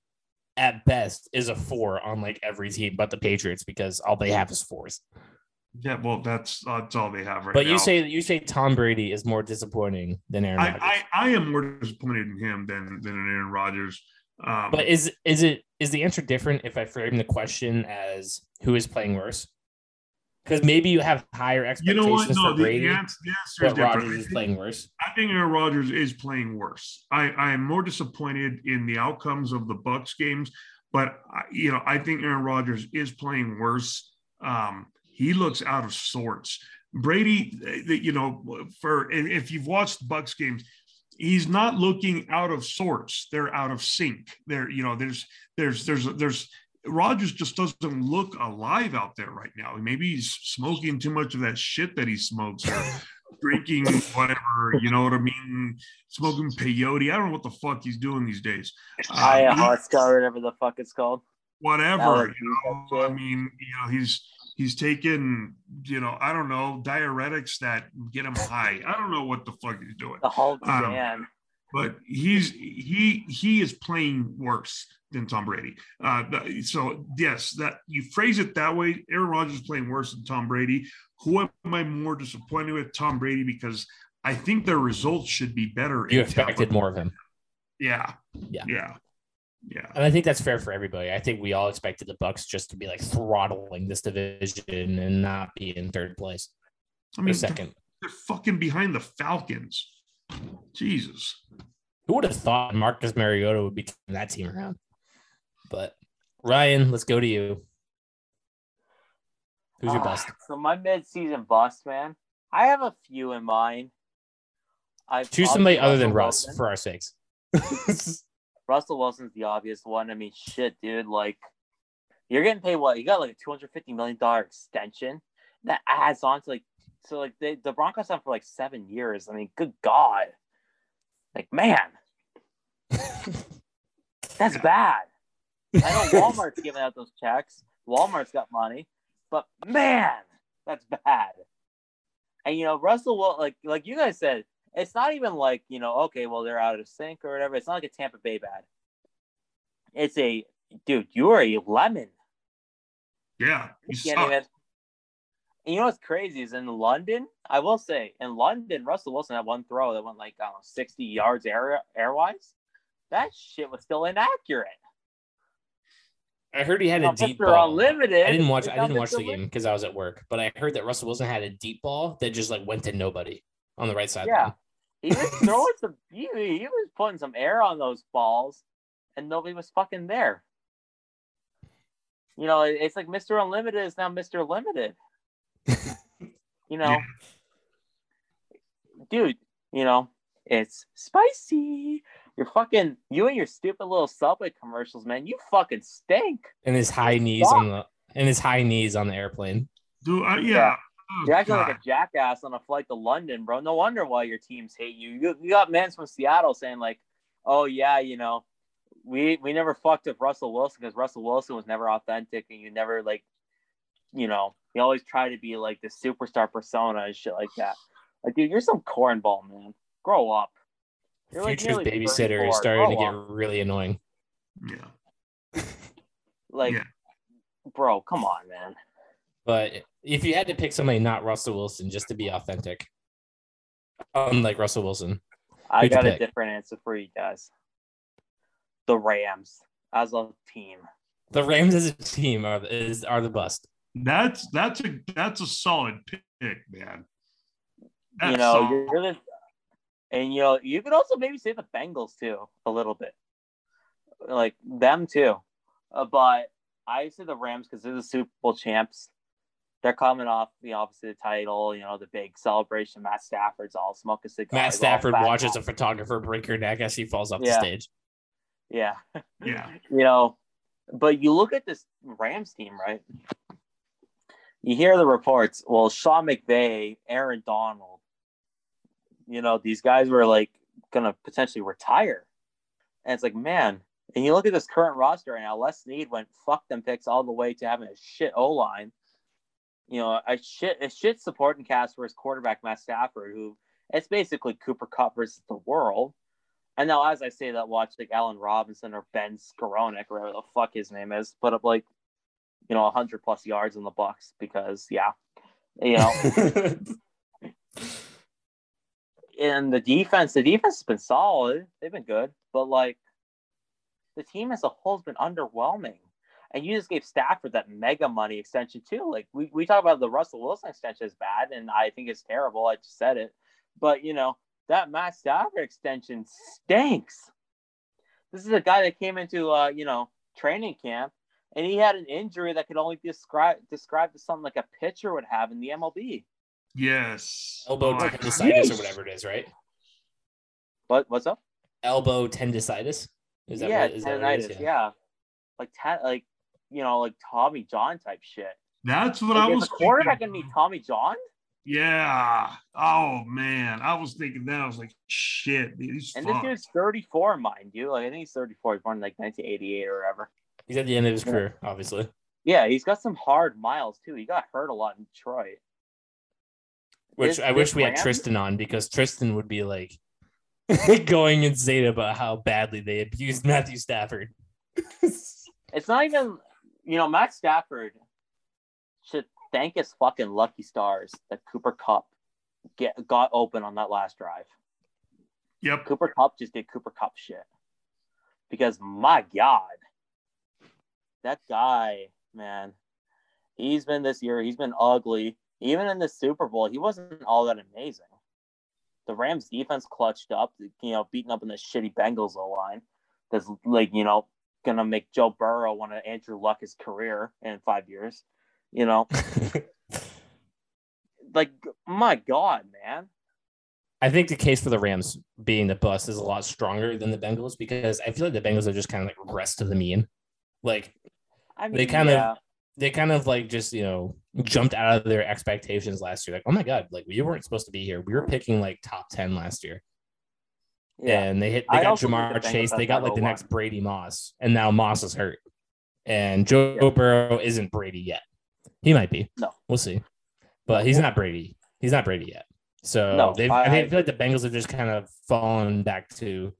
at best is a four on like every team but the Patriots because all they have is fours. Yeah, well, that's that's all they have right But now. you say you say Tom Brady is more disappointing than Aaron Rodgers. I, I I am more disappointed in him than than in Aaron Rodgers. Um, but is is it is the answer different if I frame the question as who is playing worse? Because maybe you have higher you expectations know what? No, for the, Brady, the answer, the answer is different. Rodgers is playing worse. I think Aaron Rodgers is playing worse. I, I am more disappointed in the outcomes of the Bucks games, but I- you know I think Aaron Rodgers is playing worse. Um, he looks out of sorts. Brady, uh, you know, for and if you've watched Bucks games, he's not looking out of sorts. They're out of sync. There, you know, there's there's there's there's Rodgers just doesn't look alive out there right now. Maybe he's smoking too much of that shit that he smokes or drinking whatever, you know what I mean? Smoking peyote. I don't know what the fuck he's doing these days. Uh, Ayahuasca, or whatever the fuck it's called. whatever. You know, I mean, you know, he's he's taking, you know, I don't know, diuretics that get him high. I don't know what the fuck he's doing. The whole Um, jam. but he's he he is playing worse than Tom Brady. Uh, so yes, that you phrase it that way. Aaron Rodgers is playing worse than Tom Brady. Who am I more disappointed with? Tom Brady because I think their results should be better. You in expected Tampa. more of him, Yeah, Yeah. yeah, yeah. and I think that's fair for everybody. I think we all expected the Bucks just to be like throttling this division and not be in third place I for mean, second. they're fucking behind the Falcons. Jesus. Who would have thought Marcus Mariota would be turning that team around? But Ryan, let's go to you. Who's your Ah, best? So my mid-season bust, man. I have a few in mind. I Choose somebody other than Russ for our sakes. Russell Wilson's the obvious one. I mean, shit, dude. Like, you're getting paid what? You got like a two hundred fifty million dollar extension that adds on to like, so like they, the Broncos on for like seven years. I mean, good God, like man, that's bad. I know Walmart's giving out those checks. Walmart's got money, but man, that's bad. And you know, Russell will like like you guys said, it's not even like you know, okay, well they're out of sync or whatever. It's not like a Tampa Bay bad. It's a dude, you are a lemon. Yeah, you You can't suck. even. And you know what's crazy is in London, I will say, in London, Russell Wilson had one throw that went like I don't know, 60 yards air airwise. That shit was still inaccurate. I heard he had Now, a deep Mr. ball. Unlimited. I didn't watch. I didn't watch the game because I was at work. But I heard that Russell Wilson had a deep ball that just like went to nobody on the right side. Yeah. He was throwing some. He, he was putting some air on those balls, and nobody was fucking there. You know, it- it's like Mr. Unlimited is now Mr. Limited. you know, Yeah. dude. You know, it's spicy. You're fucking you and your stupid little Subway commercials, man. You fucking stink. and his high knees on the and his high knees on the airplane. Dude, I, yeah. Yeah. Oh, You're acting God. like a jackass on a flight to London, bro. No wonder why your teams hate you. You, you got men from Seattle saying like, "Oh yeah, you know, we we never fucked with Russell Wilson because Russell Wilson was never authentic, and you never like, you know, you always try to be like the superstar persona and shit like that." Like, dude, you're some cornball, man. Grow up. You're Future's nearly babysitter is starting to Grow get really annoying. yeah. like, Yeah. bro. Come on, man. But if you had to pick somebody not Russell Wilson just to be authentic, unlike Russell Wilson, I got a different answer for you guys. The Rams as a team. the Rams as a team are is are the bust. That's that's a that's a solid pick, man. That's you know, solid. you're the, and you know, you could also maybe say the Bengals too, a little bit, like them too. Uh, but I say the Rams because they're the Super Bowl champs. They're coming off, you know, obviously the title, you know, the big celebration. Matt Stafford's all smoke a cigar. Matt Stafford watches now. a photographer break her neck as he falls off the stage. Yeah. Yeah. You know, but you look at this Rams team, right? You hear the reports. Well, Sean McVay, Aaron Donald, you know, these guys were like gonna potentially retire. And it's like, man, and you look at this current roster right now, Les Snead went fuck them picks all the way to having a shit O line. You know, a shit a shit supporting cast for his quarterback Matt Stafford, who it's basically Cooper Kupp versus the world. And now, as I say that, watch like Allen Robinson or Ben Skowronek, or whatever the fuck his name is, put up like, you know, hundred plus yards in the Bucks because yeah, You know, and the defense, the defense has been solid. They've been good, but like the team as a whole has been underwhelming. And you just gave Stafford that mega money extension too. Like we, we talk about the Russell Wilson extension is bad, and I think it's terrible. I just said it. But you know, that Matt Stafford extension stinks. This is a guy that came into uh, you know, training camp and he had an injury that could only be described described as something like a pitcher would have in the MLB. Yes. Elbow Oh, I- tendicitis or whatever it is, right? What what's up? Elbow tendicitis. Is that yeah, what, is that what it tendinitis. yeah. like ta- like you know, like Tommy John type shit. That's what Like, I is was a quarterback thinking. gonna be Tommy John? Yeah. Oh man, I was thinking that. I was like, shit, dude, he's And this fucked. dude's 34, mind you. Like I think he's 34. He's born in like 1988 or whatever. He's at the end of his career, obviously. Yeah, he's got some hard miles too. He got hurt a lot in Detroit. Which This- I wish this we had Tristan on because Tristan would be like going insane about how badly they abused Matthew Stafford. It's not even, you know, Matt Stafford should thank his fucking lucky stars that Cooper Kupp get got open on that last drive. Yep. Cooper Kupp just did Cooper Kupp shit. Because my God, that guy, man, he's been this year, he's been ugly. Even in the Super Bowl, he wasn't all that amazing. The Rams defense clutched up, you know, beating up in the shitty Bengals O line. That's like, you know, gonna make Joe Burrow want to Andrew Luck his career in five years. You know, like my God, man. I think the case for the Rams being the bus is a lot stronger than the Bengals because I feel like the Bengals are just kind of like rest of the mean. Like I mean, They kind yeah. of they kind of like just you know jumped out of their expectations last year. Like, oh my god, like we weren't supposed to be here. We were picking like top ten last year, yeah. and they hit. They I got also Ja'Marr the Chase. They got like the O-line. next Brady Moss, and now Moss is hurt, and Joe Yeah. Burrow isn't Brady yet. He might be. No. we'll see, but he's not Brady. He's not Brady yet. So No, I- I, think- I feel like the Bengals have just kind of fallen back to,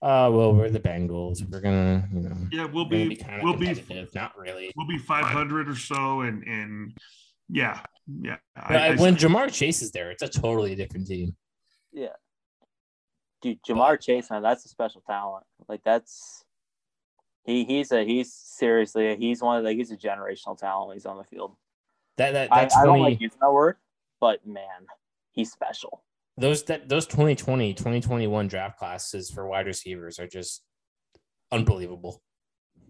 uh, well, we're the Bengals. We're gonna, you know, Yeah, we'll we're be, kind of we'll be. Not really. we'll be 500 or so and and yeah yeah But I- when Ja'Marr Chase is there, it's a totally different team. Dude, Ja'Marr Chase, man, that's a special talent. Like that's he he's a he's seriously he's one of the he's a generational talent when he's on the field. That that I, that's I don't 20, like using that word, but man, he's special. those that those 2020 2021 draft classes for wide receivers are just unbelievable.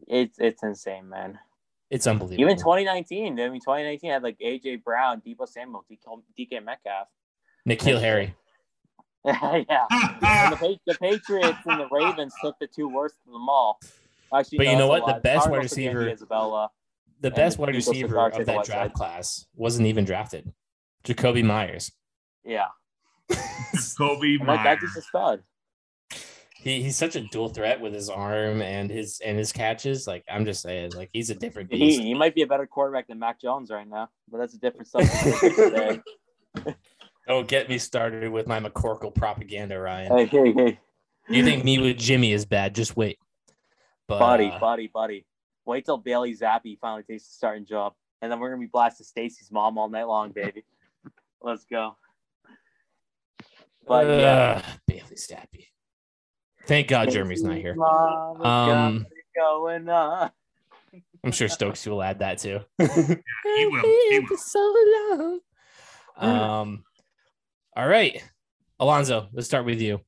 It's it's insane, man. It's unbelievable. Even 2019, I mean, 2019 had like AJ Brown, Deebo Samuel, DK, DK Metcalf. N'Keal Harry. yeah, the, the Patriots and the Ravens took the two worst of them all. Actually, But no, you know what? The best wide Cardinals took Andy receiver- Isabella. The best wide receiver of that draft side. class wasn't even drafted. Jakobi Meyers. Yeah, Kobe and that, that dude's a stud. he, he's such a dual threat with his arm and his and his catches. Like I'm just saying, like he's a different He, beast. he might be a better quarterback than Mac Jones right now, but that's a different subject today. Don't get me started with my McCorkle propaganda, Ryan. Hey, hey, hey, You think me with Jimmy is bad? Just wait. But buddy, uh, buddy, buddy. Wait till Bailey Zappe finally takes the starting job, and then we're gonna be blasting Stacy's mom all night long, baby. Let's go. But yeah, Bailey Stappy. Thank God Jeremy's not here. What's Um, going on? I'm sure Stokes will add that too. he will he will so long. Um, all right, Alonzo, let's start with you.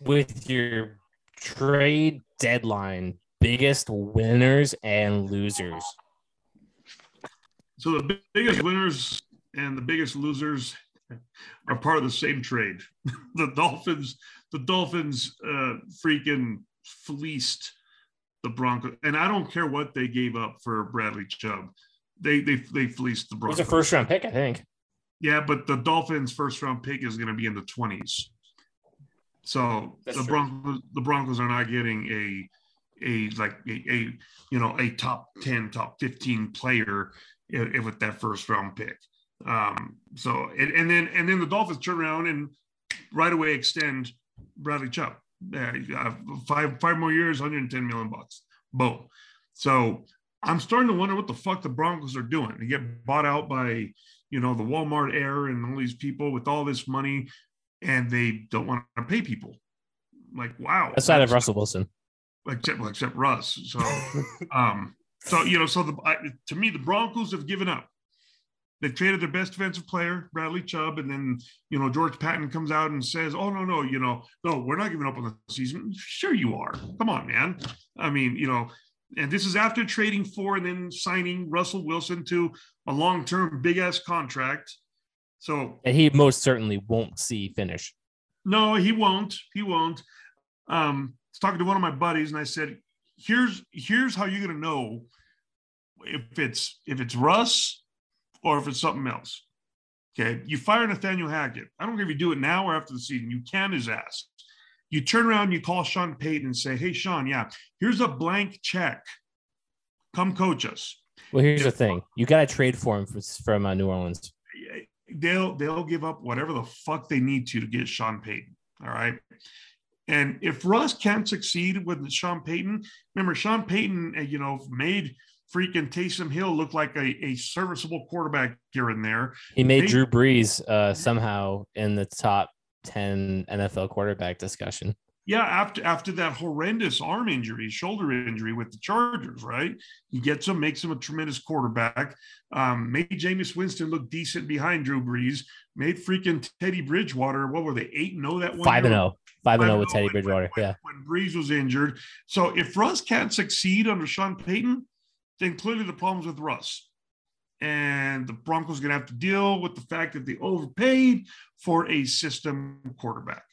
With your trade deadline, biggest winners and losers. so the biggest winners and the biggest losers are part of the same trade the dolphins the dolphins uh freaking fleeced the broncos and i don't care what they gave up for bradley chubb they they, they fleeced the Broncos. It was a first round pick, I think. Yeah, but the Dolphins' first round pick is going to be in the twenties. So That's the true. Broncos, the Broncos are not getting a a like a, a you know a top ten, top fifteen player i- i- with that first round pick. Um, so and, and then and then the Dolphins turn around and right away extend Bradley Chubb. Uh, five five more years, 110 million bucks. Boom. So I'm starting to wonder what the fuck the Broncos are doing. They get bought out by, you know, the Walmart heir and all these people with all this money, and they don't want to pay people. Like, wow. Aside of Russell Wilson. Except, well, except Russ. So, um, so you know, so the I, to me, the Broncos have given up. They've traded their best defensive player, Bradley Chubb, and then you know George Paton comes out and says, "Oh no, no, you know, no, we're not giving up on the season." Sure, you are. Come on, man. I mean, you know, and this is after trading for and then signing Russell Wilson to a long-term big ass contract. So and he most certainly won't see finish. No, he won't. He won't. Um, I was talking to one of my buddies, and I said, "Here's here's how you're gonna know if it's if it's Russ or if it's something else. Okay, you fire Nathaniel Hackett. I don't care if you do it now or after the season. You can his ass. You turn around, and you call Sean Payton and say, "Hey, Sean, yeah, here's a blank check. Come coach us." Well, here's if, the thing: you got to trade for him from, from uh, New Orleans. They'll they'll give up whatever the fuck they need to to get Sean Payton. All right. And if Russ can't succeed with Sean Payton, remember Sean Payton, uh, you know, made freaking Taysom Hill look like a, a serviceable quarterback here and there. He made they, Drew Brees uh, somehow in the top 10 NFL quarterback discussion. Yeah, after after that horrendous arm injury, shoulder injury with the Chargers, right? He gets him, makes him a tremendous quarterback. Um, made Jameis Winston look decent behind Drew Brees. Made freaking Teddy Bridgewater. What were they? Eight and zero oh that one. Five and zero. Oh. Five and zero oh with Teddy Bridgewater. When, yeah. When Brees was injured, so if Russ can't succeed under Sean Payton, then clearly the problem's with Russ. And the Broncos going to have to deal with the fact that they overpaid for a system quarterback.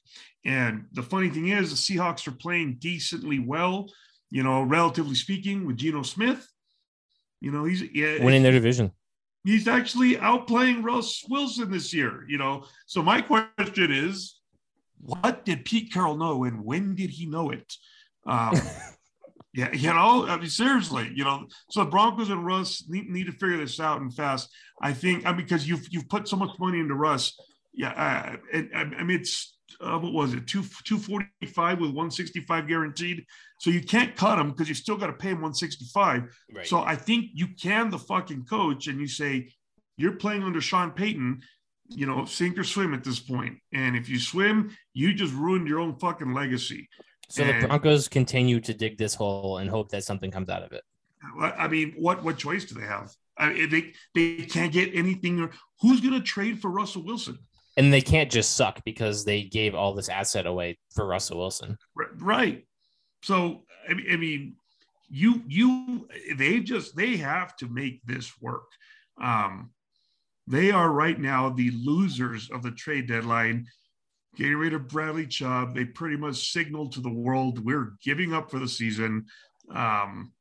And the funny thing is, the Seahawks are playing decently well, you know, relatively speaking, with Geno Smith. You know, he's yeah, winning their division. He's actually outplaying Russ Wilson this year, you know. So my question is, what did Pete Carroll know and when did he know it? Um, Yeah, you know, I mean, seriously, you know, so Broncos and Russ need, need to figure this out and fast. I think, I mean, because you've you've put so much money into Russ. Yeah, uh, it, I mean, it's uh, what was it, two two forty five with one sixty five guaranteed. So you can't cut him because you still got to pay him one sixty five. Right. So I think you can the fucking coach and you say you're playing under Sean Payton. You know, sink or swim at this point. And if you swim, you just ruined your own fucking legacy. So and, the Broncos continue to dig this hole and hope that something comes out of it. I mean, what what choice do they have? I mean, they they can't get anything. Who's going to trade for Russell Wilson? And they can't just suck because they gave all this asset away for Russell Wilson. Right. So I mean, you you they just they have to make this work. Um, they are right now the losers of the trade deadline getting rid of Bradley Chubb. They pretty much signaled to the world we're giving up for the season. Um,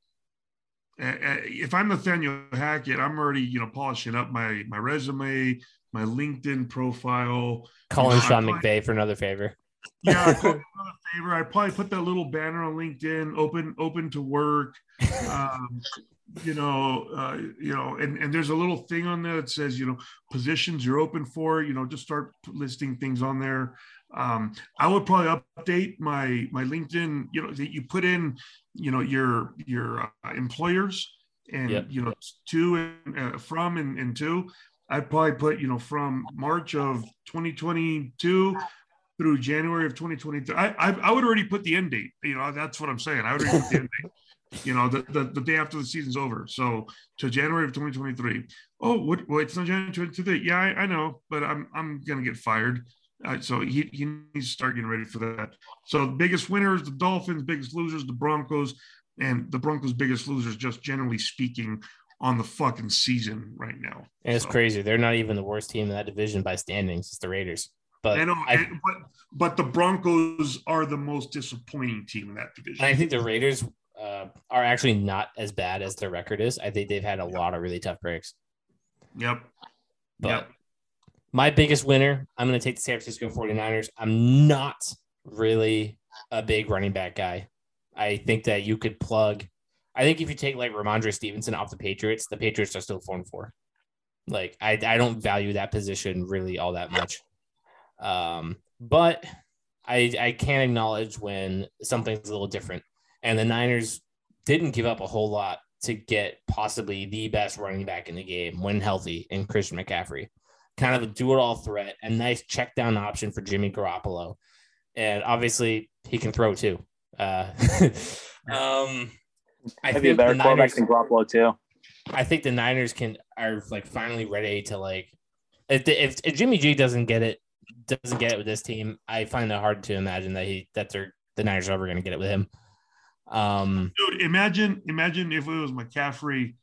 if I'm Nathaniel Hackett, I'm already you know polishing up my my resume, my LinkedIn profile. Calling you know, Sean probably, McVay for another favor. Yeah, another favor. I probably put that little banner on LinkedIn, open open to work. Um, you know, uh, you know, and, and there's a little thing on there that says, you know, positions you're open for, you know, just start listing things on there. Um, I would probably update my my LinkedIn, you know, that you put in, you know, your your uh, employers and yep. you know, to and uh, from and, and to. I'd probably put, you know, from March of 2022 through January of 2023. I, I, I would already put the end date. You know, that's what I'm saying. I would already put the end date you know, the, the, the, day after the season's over. So to January of 2023. Oh, what, well, it's not January 2023. Yeah, I, I know, but I'm, I'm to get fired. Uh, so he, he needs to start getting ready for that. So the biggest winners, the Dolphins, biggest losers, the Broncos, and the Broncos' biggest losers, just generally speaking, on the fucking season right now. And it's so. crazy. They're not even the worst team in that division by standings. It's the Raiders. But I know, I, and, but but the Broncos are the most disappointing team in that division. I think the Raiders uh, are actually not as bad as their record is. I think they've had a yep. lot of really tough breaks. Yep. But yep. my biggest winner, I'm going to take the San Francisco 49ers. I'm not really a big running back guy. I think that you could plug. I think if you take like Rhamondre Stevenson off the Patriots, the Patriots are still four and four. Like I, I don't value that position really all that much. Um, but I I can acknowledge when something's a little different and the Niners didn't give up a whole lot to get possibly the best running back in the game when healthy in Christian McCaffrey. Kind of a do it all threat, a nice check down option for Jimmy Garoppolo. And obviously, he can throw too. Uh, um, I Maybe a think better the quarterback Niners, than Garoppolo too. I think the Niners can are like finally ready to like if, the, if if Jimmy G doesn't get it doesn't get it with this team, I find it hard to imagine that he that they're the Niners are ever going to get it with him. Um, Dude, imagine imagine if it was McCaffrey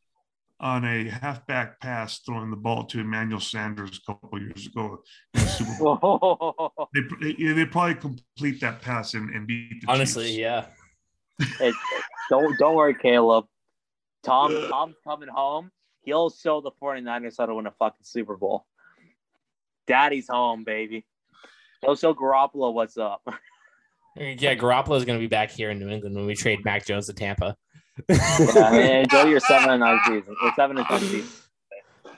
on a halfback pass throwing the ball to Emmanuel Sanders a couple years ago in the Super Bowl. They, they, they probably complete that pass and, and beat the honestly, Chiefs. yeah. It- don't don't worry, Kaleb. Tom Tom's coming home. He'll show the 49ers how to win a fucking Super Bowl. Daddy's home, baby. He'll show Garoppolo what's up. Yeah, Garoppolo is going to be back here in New England when we trade Mac Jones to Tampa. Yeah, and enjoy your seven and nine season. Or seven and ten season.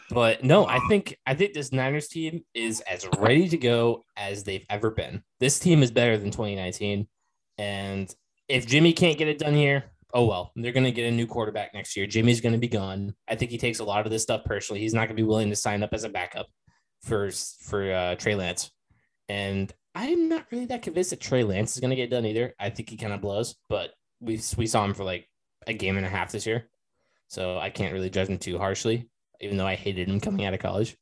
But no, I think I think this Niners team is as ready to go as they've ever been. This team is better than 2019, and if Jimmy can't get it done here, oh well. They're going to get a new quarterback next year. Jimmy's going to be gone. I think he takes a lot of this stuff personally. He's not going to be willing to sign up as a backup for for uh, Trey Lance, and I'm not really that convinced that Trey Lance is going to get done either. I think he kind of blows, but we we saw him for like a game and a half this year, so I can't really judge him too harshly even though I hated him coming out of college.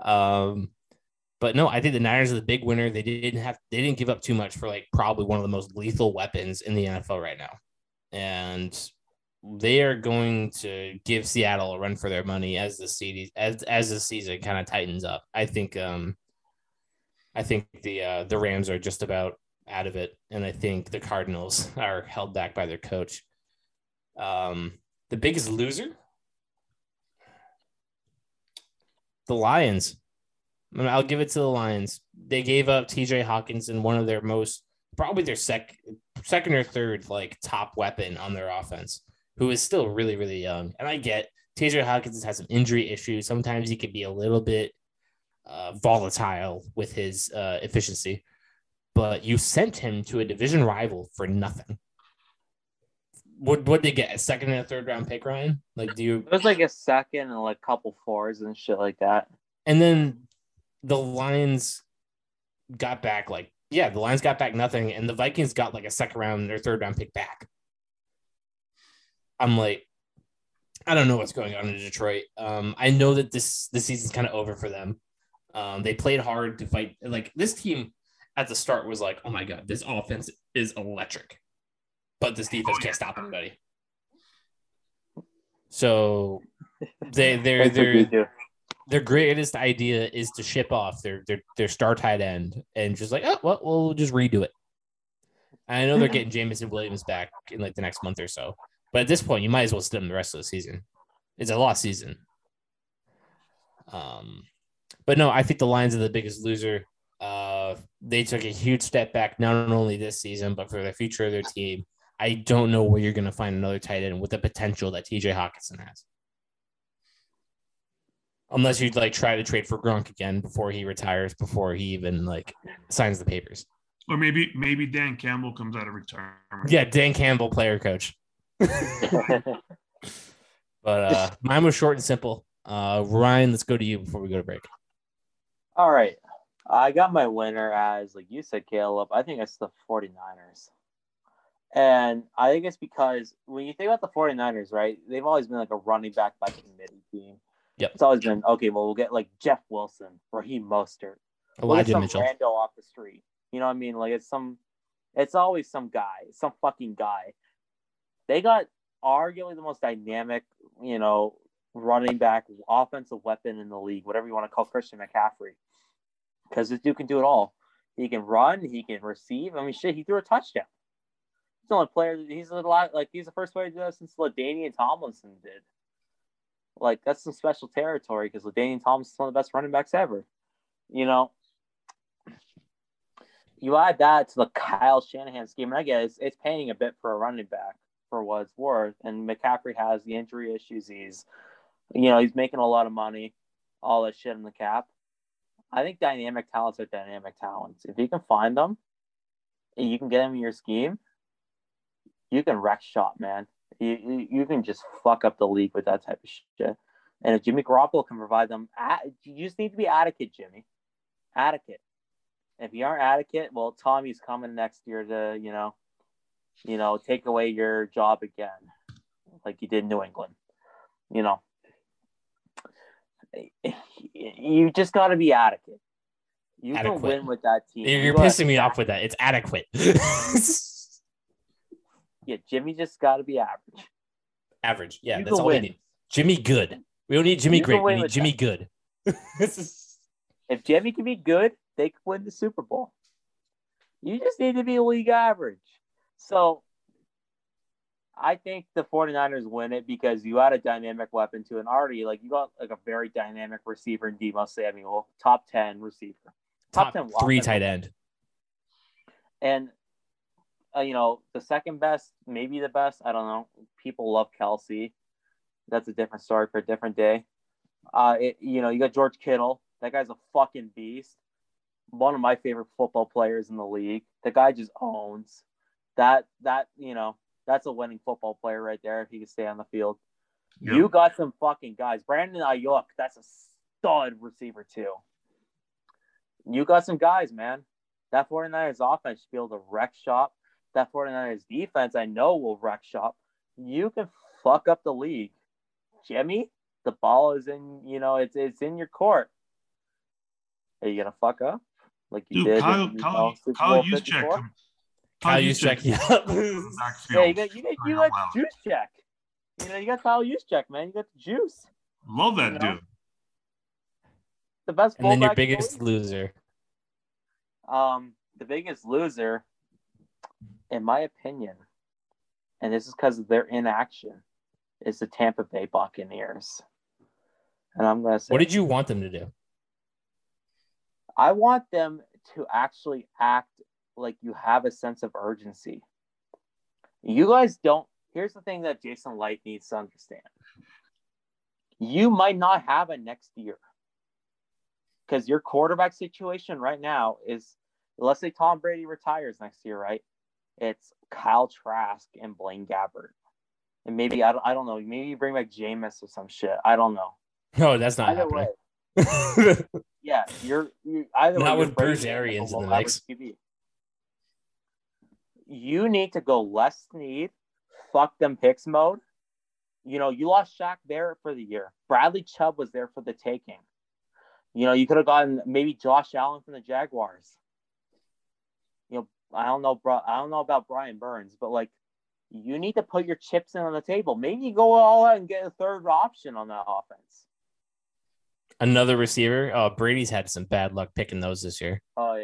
Um, but no, I think the Niners are the big winner. They didn't have they didn't give up too much for like probably one of the most lethal weapons in the NFL right now. And they are going to give Seattle a run for their money as the season as as the season kind of tightens up. I think um I think the uh the Rams are just about out of it and I think the Cardinals are held back by their coach. Um the biggest loser the Lions. I mean, I'll give it to the Lions. They gave up TJ Hockenson and one of their most probably their sec second or third like top weapon on their offense, who is still really, really young. And I get TJ Hockenson has some injury issues. Sometimes he can be a little bit uh, volatile with his uh, efficiency, but you sent him to a division rival for nothing. What what they get? A second and a third round pick, Ryan? Like, do you It was like a second and like a couple fours and shit like that. And then the Lions got back like yeah, the Lions got back nothing, and the Vikings got like a second round or third round pick back. I'm like, I don't know what's going on in Detroit. Um, I know that this this season's kind of over for them. Um, they played hard to fight. Like this team at the start was like, oh my god, this offense is electric, but this defense can't stop anybody. So they they're they're. Their greatest idea is to ship off their their their star tight end and just like, oh well, we'll just redo it. I know they're getting Jameson Williams back in like the next month or so, but at this point, you might as well sit them the rest of the season. It's a lost season. Um, but no, I think the Lions are the biggest loser. Uh, they took a huge step back, not only this season, but for the future of their team. I don't know where you're going to find another tight end with the potential that TJ Hockenson has unless you'd like try to trade for Gronk again before he retires, before he even like signs the papers. Or maybe maybe Dan Campbell comes out of retirement. Yeah, Dan Campbell, player coach. But uh, mine was short and simple. Uh, Ryan, let's go to you before we go to break. All right. I got my winner as, like you said, Kaleb. I think it's the 49ers. And I think it's because when you think about the 49ers, right, they've always been like a running back by committee team. Yep. It's always been, okay, well, we'll get like Jeff Wilson, Raheem Mostert. We'll some Mitchell. rando off the street. You know what I mean? Like it's some, it's always some guy, some fucking guy. They got arguably the most dynamic, you know, running back, offensive weapon in the league, whatever you want to call Christian McCaffrey, because this dude can do it all. He can run, he can receive. I mean, shit, he threw a touchdown. He's the only player. He's a lot like he's the first player to do that since LaDainian Tomlinson did. Like that's some special territory because Ladainian Thomas is one of the best running backs ever. You know, you add that to the Kyle Shanahan scheme, and I guess it's paying a bit for a running back for what it's worth. And McCaffrey has the injury issues. He's, you know, he's making a lot of money, all that shit in the cap. I think dynamic talents are dynamic talents. If you can find them you can get them in your scheme, you can wreck shop, man. You, you you can just fuck up the league with that type of shit. And if Jimmy Garoppolo can provide them, you just need to be adequate, Jimmy. Adequate. If you aren't adequate, well, Tommy's coming next year to, you know, you know, take away your job again, like you did in New England. You know, you just got to be adequate. You adequate. can win with that team. You're, you're pissing me off with that. It's adequate. yeah, Jimmy just got to be average. Average. Yeah, you that's all win. we need. Jimmy good. We don't need Jimmy you great. We need Jimmy that. good. if Jimmy can be good, they can win the Super Bowl. You just need to be league average. So I think the 49ers win it because you add a dynamic weapon to an already like you got like a very dynamic receiver in Deebo Samuel, top 10 receiver. Top, top 10 three tight end. And uh, you know, the second best, maybe the best, I don't know. People love Kelce. That's a different story for a different day. Uh, it, you know, you got George Kittle. That guy's a fucking beast. One of my favorite football players in the league. The guy just owns that. That you know, that's a winning football player right there if he can stay on the field. Yep. You got some fucking guys. Brandon Aiyuk, that's a stud receiver too. You got some guys, man. That 49ers offense should be able to wreck shop. That 49ers defense, I know, will wreck shop. You can fuck up the league. Jimmy, the ball is in, you know, it's it's in your court. Are you gonna fuck up like you Dude, did? Kyle, in, Kyle, know, Kyle Juszczyk. Kyle Juszczyk, yeah. yeah, you got you got, you got juice check. You know, you got Kyle Juszczyk, man. You got the juice. Love that you know? dude. The best. And then your biggest loser. Um, the biggest loser, in my opinion, and this is because of their inaction, is the Tampa Bay Buccaneers. And I'm going to say, what did you want them to do? I want them to actually act like you have a sense of urgency. You guys don't. Here's the thing that Jason Licht needs to understand. You might not have a next year because your quarterback situation right now is let's say Tom Brady retires next year, right? It's Kyle Trask and Blaine Gabbert and maybe I don't, I don't know. Maybe you bring back Jameis or some shit. I don't know. No, that's not either happening. way. yeah, you're, you either not with Bruce Arians in the mix. You need to go less need, fuck them picks mode. You know, you lost Shaq Barrett for the year. Bradley Chubb was there for the taking. You know, you could have gotten maybe Josh Allen from the Jaguars. I don't know, bro. I don't know about Brian Burns, but like you need to put your chips in on the table. Maybe go all out and get a third option on that offense. Another receiver. Oh, Brady's had some bad luck picking those this year. Oh,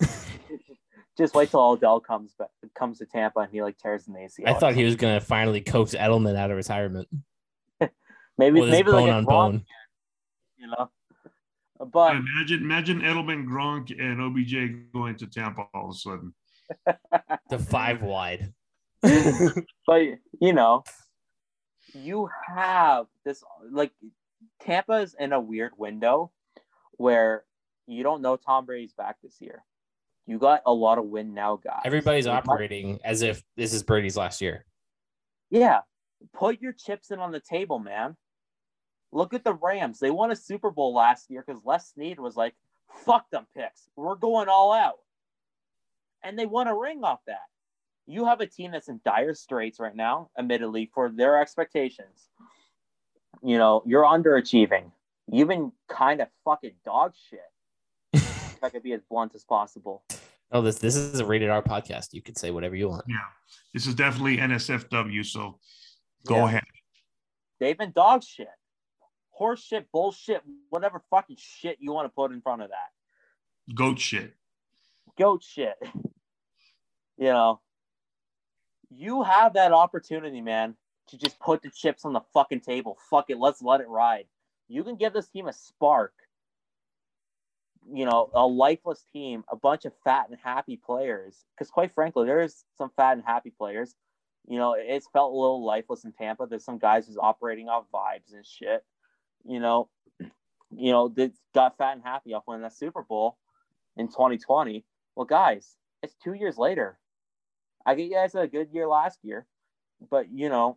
yeah. Just wait till Odell comes back, comes to Tampa and he like tears the ACL. I thought he was gonna finally coax Edelman out of retirement. maybe maybe like on bone. You know. But imagine imagine Edelman, Gronk, and OBJ going to Tampa all of a sudden. the five wide. but you know, you have this like Tampa's in a weird window where you don't know Tom Brady's back this year. You got a lot of win now guys. Everybody's operating as if this is Brady's last year. Yeah. Put your chips in on the table, man. Look at the Rams. They won a Super Bowl last year because Les Snead was like, fuck them picks. We're going all out. And they won a ring off that you have a team that's in dire straits right now, admittedly, for their expectations. You know, you're underachieving. You've been kind of fucking dog shit. if I could be as blunt as possible. Oh, this this is a rated R podcast. You can say whatever you want. Yeah, this is definitely NSFW. So go yeah. ahead. They've been dog shit, horse shit, bullshit, whatever fucking shit you want to put in front of that. Goat shit. Goat shit. You know, you have that opportunity, man, to just put the chips on the fucking table. Fuck it, let's let it ride. You can give this team a spark. You know, a lifeless team, a bunch of fat and happy players. Because quite frankly, there's some fat and happy players. You know, it's felt a little lifeless in Tampa. There's some guys who's operating off vibes and shit. You know, you know, that got fat and happy off winning that Super Bowl in 2020. Well, guys, it's two years later. I get you guys had a good year last year. but you know,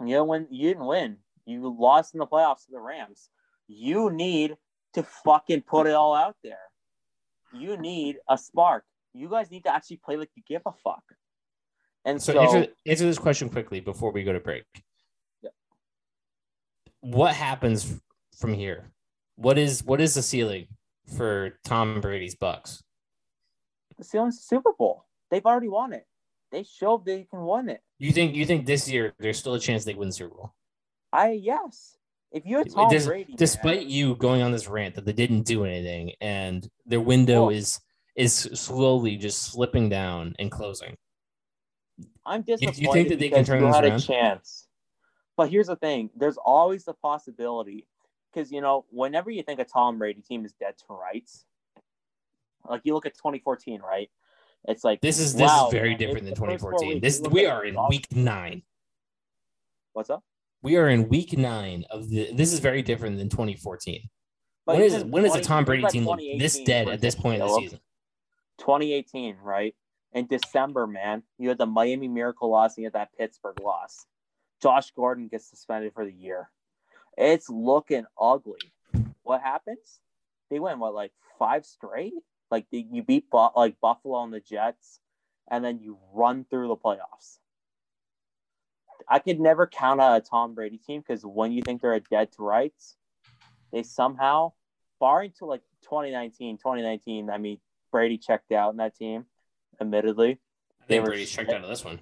you know when you didn't win, you lost in the playoffs to the Rams. You need to fucking put it all out there. You need a spark. You guys need to actually play like you give a fuck. And So, so, answer, answer this question quickly before we go to break. What happens from here? What is what is the ceiling for Tom Brady's Bucks? the ceiling's the Super Bowl. They've already won it. They showed they can win it. You think you think this year there's still a chance they win the Super Bowl? I yes. If you're Tom Des- Brady, man- despite you going on this rant that they didn't do anything and their window Well- is is slowly just slipping down and closing. I'm disappointed. you disappointed think that they can turn you this around? a chance. But here's the thing: there's always the possibility, because you know, whenever you think a Tom Brady team is dead to rights, like you look at 2014, right? It's like This is this wow, is very man, different than it's the first four 2014. weeks. This we are in week nine. What's up? We are in week nine of the. This is very different than 2014. But when is when is a Tom Brady team this dead at this point of the season? 2018, right? In December, man, you had the Miami Miracle loss and you had that Pittsburgh loss. Josh Gordon gets suspended for the year. It's looking ugly. What happens? They win what, like five straight? Like they, you beat Bu- like Buffalo and the Jets, and then you run through the playoffs. I could never count out a Tom Brady team because when you think they're a dead to rights, they somehow, barring to like 2019, 2019, I mean, Brady checked out in that team, admittedly. I They think were Brady's checked out of this one.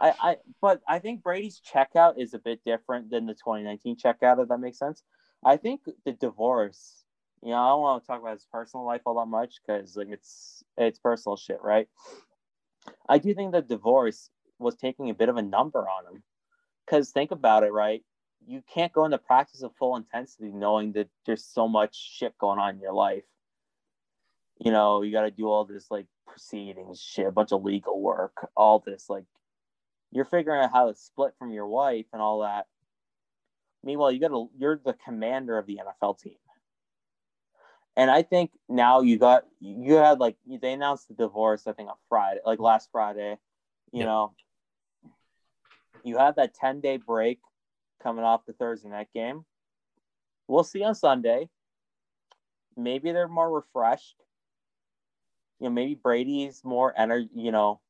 I, I but I think Brady's checkout is a bit different than the 2019 checkout, if that makes sense. I think the divorce, you know, I don't want to talk about his personal life all that much because like it's it's personal shit, right? I do think the divorce was taking a bit of a number on him. Cause think about it, right? You can't go into practice of full intensity knowing that there's so much shit going on in your life. You know, you gotta do all this like proceedings, shit, a bunch of legal work, all this like you're figuring out how to split from your wife and all that. Meanwhile, you got to you're the commander of the NFL team. And I think now you got you had like they announced the divorce I think on Friday, like last Friday. You know, you have that 10 day break coming off the Thursday night game. We'll see on Sunday. Maybe they're more refreshed. You know, maybe Brady's more energy, you know,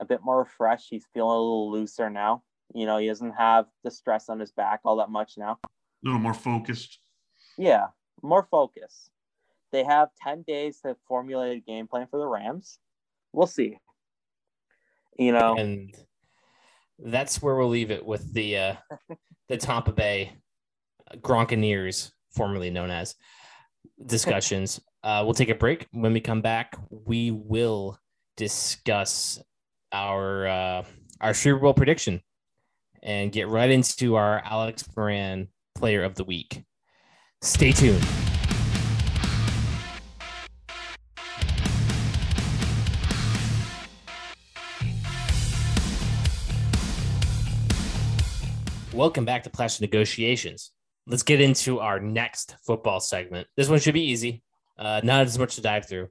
a bit more refreshed. He's feeling a little looser now. You know, he doesn't have the stress on his back all that much now. A little more focused. Yeah, more focus. They have 10 days to formulate a game plan for the Rams. We'll see. You know, and that's where we'll leave it with the uh, the Tampa Bay Gronkaneers, formerly known as discussions. Uh, we'll take a break. When we come back, we will discuss our uh, our Super Bowl prediction and get right into our Alex Moran Player of the Week. Stay tuned. Welcome back to Plastic Negotiations. Let's get into our next football segment. This one should be easy, uh, not as much to dive through.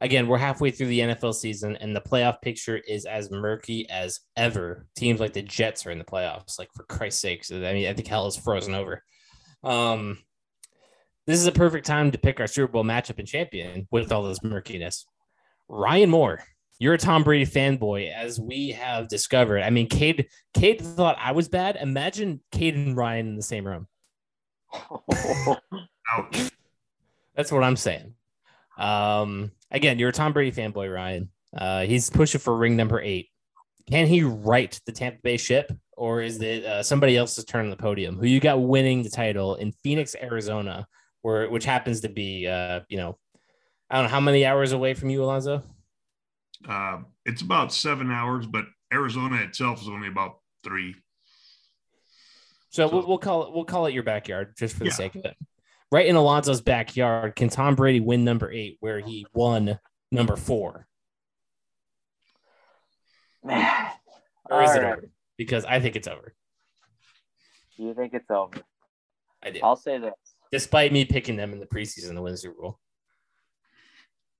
Again, we're halfway through the NFL season, and the playoff picture is as murky as ever. Teams like the Jets are in the playoffs. Like for Christ's sakes, I mean, I think hell is frozen over. Um, this is a perfect time to pick our Super Bowl matchup and champion with all this murkiness. Ryan Moore, you're a Tom Brady fanboy, as we have discovered. I mean, Cade, Cade thought I was bad. Imagine Cade and Ryan in the same room. Ouch. That's what I'm saying. Um, again, you're a Tom Brady fanboy, Ryan. Uh, he's pushing for ring number eight. Can he right the Tampa Bay ship, or is it uh, somebody else's turn on the podium? Who you got winning the title in Phoenix, Arizona, where which happens to be, uh, you know, I don't know how many hours away from you, Alonzo. Uh, it's about seven hours, but Arizona itself is only about three. So, So- we'll, we'll call it we'll call it your backyard just for the Yeah. sake of it. Right in Alonzo's backyard, can Tom Brady win number eight where he won number four? Man. Or is All it right. over? Because I think it's over. You think it's over? I do. I'll say this. Despite me picking them in the preseason to win the Super Bowl.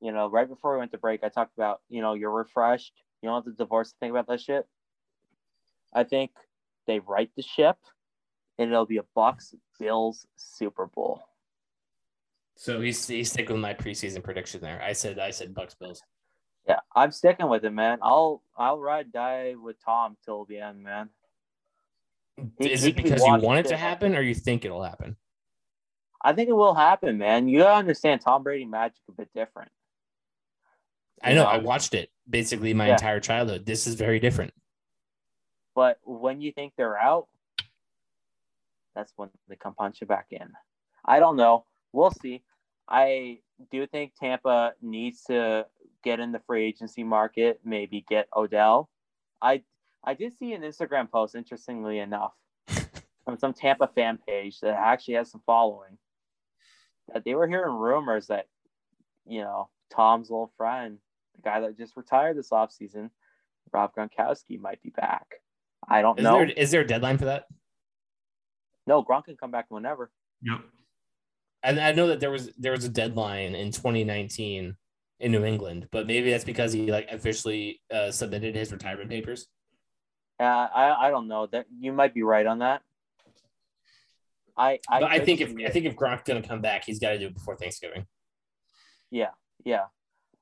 You know, right before we went to break, I talked about, you know, you're refreshed. You don't have to divorce to think about that shit. I think they right the ship, and it'll be a Bucks Bills Super Bowl. So he's he's sticking with my preseason prediction there. I said I said Bucks Bills. Yeah, I'm sticking with it, man. I'll I'll ride die with Tom till the end, man. He- Is he it because you want it it. to happen, or you think it'll happen? I think it will happen, man. You gotta understand Tom Brady magic a bit different. I know. I watched it basically my Yeah. entire childhood. This is very different. But when you think they're out, that's when they come punch you back in. I don't know. We'll see. I do think Tampa needs to get in the free agency market, maybe get Odell. I I did see an Instagram post, interestingly enough, from some Tampa fan page that actually has some following. That they were hearing rumors that, you know, Tom's little friend, the guy that just retired this offseason, Rob Gronkowski, might be back. I don't Is know. there is there a deadline for that? No, Gronk can come back whenever. Yep. And I know that there was there was a deadline in 2019 in New England, but maybe that's because he like officially uh, submitted his retirement papers. Uh, I I don't know that you might be right on that. I I, But I think if I think if Gronk's gonna come back, he's got to do it before Thanksgiving. yeah yeah,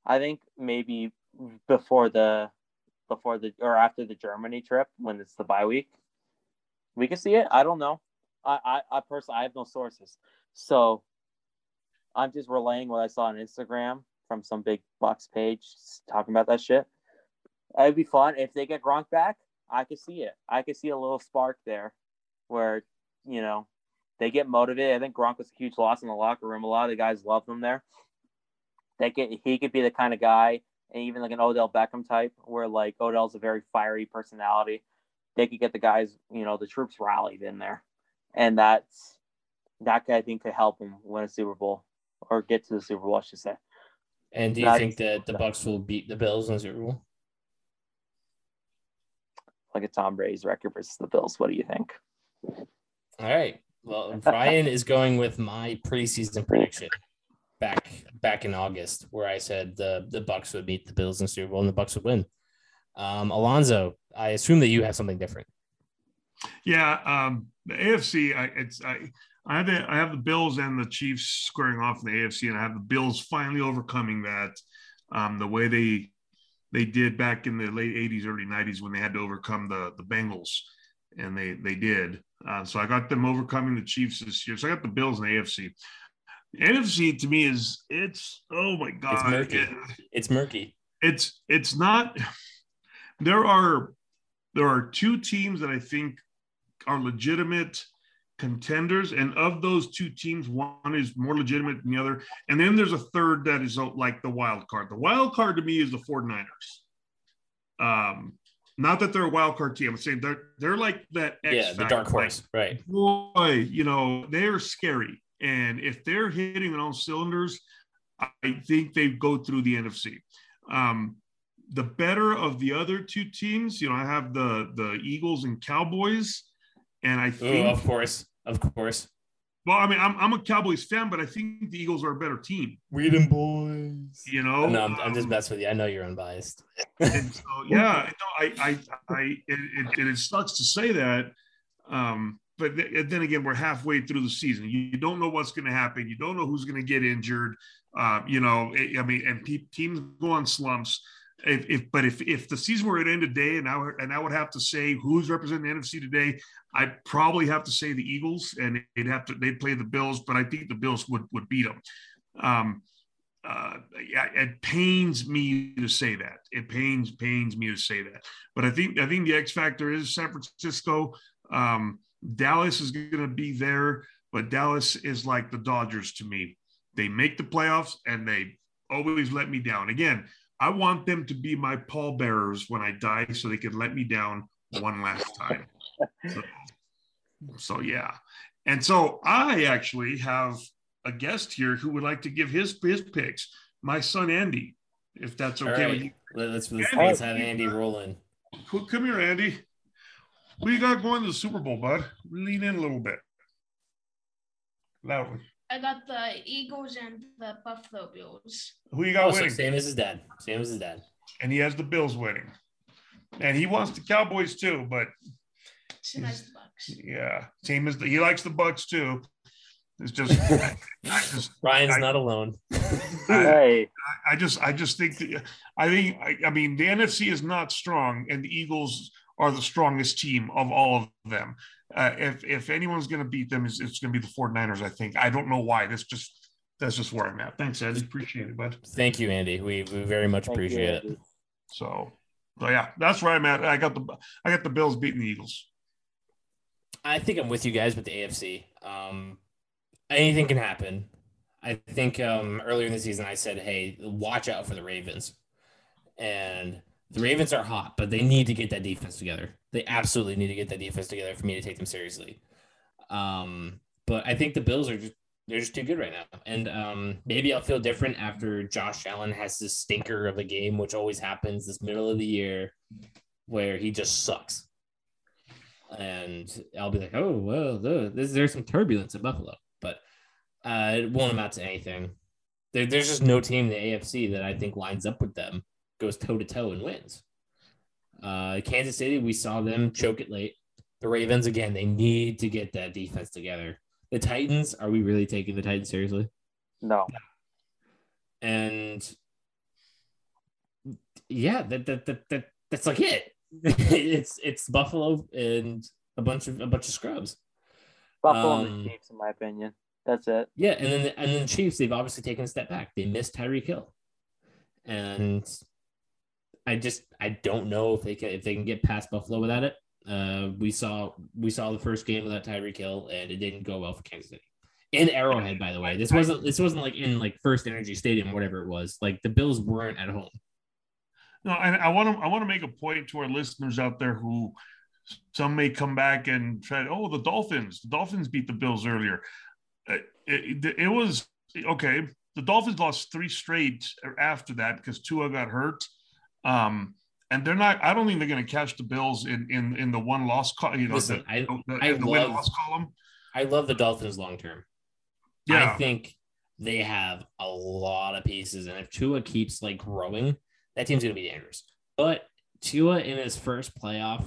I think maybe before the before the or after the Germany trip when it's the bye week, we can see it. I don't know. I I, I personally I have no sources, so I'm just relaying what I saw on Instagram from some big Bucks page talking about that shit. It'd be fun if they get Gronk back. I could see it. I could see a little spark there, where you know they get motivated. I think Gronk was a huge loss in the locker room. A lot of the guys love him there. They get he could be the kind of guy, and even like an Odell Beckham type, where like Odell's a very fiery personality. They could get the guys, you know, the troops rallied in there, and that's that guy I think could help him win a Super Bowl or get to the Super Bowl, I should say. And do you That's- think that the Bucks will beat the Bills in the Super Bowl? Like a Tom Brady's record versus the Bills. What do you think? All right. Well, Brian is going with my preseason prediction back back in August, where I said the the Bucks would beat the Bills in the Super Bowl and the Bucks would win. Um, Alonzo, I assume that you have something different. Yeah, um, the AFC. I it's I I have the I have the Bills and the Chiefs squaring off in the AFC, and I have the Bills finally overcoming that. Um, the way they they did back in the late '80s, early '90s when they had to overcome the the Bengals, and they they did. Uh, so I got them overcoming the Chiefs this year. So I got the Bills and the AFC. NFC to me is it's oh my god, murky. It- It's murky. it's it's not there are there are two teams that I think are legitimate contenders and of those two teams one is more legitimate than the other. And then there's a third that is uh, like the wild card. The wild card to me is the 49ers. Um not that they're a wild card team. I'm saying they're they're like that X yeah, the dark like, horse, right? boy, you know, they're scary. And if they're hitting on all cylinders, I think they go through the NFC. Um, the better of the other two teams, you know, I have the the Eagles and Cowboys, and I think, of course, of course. well, I mean, I'm, I'm a Cowboys fan, but I think the Eagles are a better team. We them boys. You know, no, I'm, I'm just Um, messing with you. I know you're unbiased. and so yeah, no, I, I, I, it, it, it sucks to say that, um, but th- then again, we're halfway through the season. You, you don't know what's going to happen. You don't know who's going to get injured. Uh, you know, I I mean, and pe- teams go on slumps. If, if but if if the season were to end today, and I and I would have to say who's representing the NFC today, I'd probably have to say the Eagles, and they'd have to they'd play the Bills, but I think the Bills would would beat them. Um, uh, it pains me to say that. It pains pains me to say that. But I think I think the X factor is San Francisco. Um, Dallas is going to be there, but Dallas is like the Dodgers to me. They make the playoffs and they always let me down. Again, I want them to be my pallbearers when I die, so they can let me down one last time. So, so yeah, and so I actually have a guest here who would like to give his his picks. My son Andy, if that's okay right. with you. Let- Let's, let's, Andy. let's have Andy roll in. Come here, Andy. What you got going to the Super Bowl, bud? Lean in a little bit. Loudly. I got the Eagles and the Buffalo Bills. Who you got Oh, so winning? same as his dad. Same as his dad. and he has the Bills winning. and he wants the Cowboys too. But She likes the Bucks. yeah, same as the, he likes the Bucks too. It's just, I, I just, Ryan's I- not alone. Hey, I just, I just think, that, I think, I, I mean, the NFC is not strong, and the Eagles are the strongest team of all of them. Uh, if if anyone's going to beat them, it's, it's going to be the 49ers. I think. I don't know why. That's just that's just where I'm at. Thanks, Ed. Appreciate it, bud. Thank you, Andy. We we very much thank you, appreciate it. So, so yeah, that's where I'm at. I got the I got the Bills beating the Eagles. I think I'm with you guys with the AFC. Um, anything can happen. I think um, earlier in the season I said, "Hey, watch out for the Ravens," and the Ravens are hot, but they need to get that defense together. They absolutely need to get that defense together for me to take them seriously. Um, but I think the Bills are just they're just too good right now, and um, maybe I'll feel different after Josh Allen has this stinker of a game, which always happens this middle of the year, where he just sucks and I'll be like, oh well, there's some turbulence at Buffalo, but uh, it won't amount to anything. There, there's just no team in the AFC that I think lines up with them, goes toe to toe and wins. Uh, Kansas City, we saw them choke it late. The Ravens, again, they need to get that defense together. The Titans, are we really taking the Titans seriously? No, And yeah, that that that, that that's like it. it's it's Buffalo and a bunch of a bunch of scrubs. Buffalo Um, and the Chiefs, in my opinion. That's it. Yeah, and then and then the Chiefs, they've obviously taken a step back. They missed Tyreek Hill, and I just I don't know if they can if they can get past Buffalo without it. Uh, we saw we saw the first game without Tyreek Hill, and it didn't go well for Kansas City. In Arrowhead, by the way, this wasn't this wasn't like in like First Energy Stadium, whatever it was. Like the Bills weren't at home. No, and I want to I want to make a point to our listeners out there who some may come back and try. Oh, the Dolphins! The Dolphins beat the Bills earlier. Uh, It, it, it was okay. The Dolphins lost three straight after that because Tua got hurt. Um, and they're not. I don't think they're going to catch the Bills in in in the one loss. Col- you know, Listen, the, I the, I the win love- loss column. I love the Dolphins long term. Yeah, I think they have a lot of pieces, and if Tua keeps like growing, that team's gonna be dangerous. But Tua in his first playoff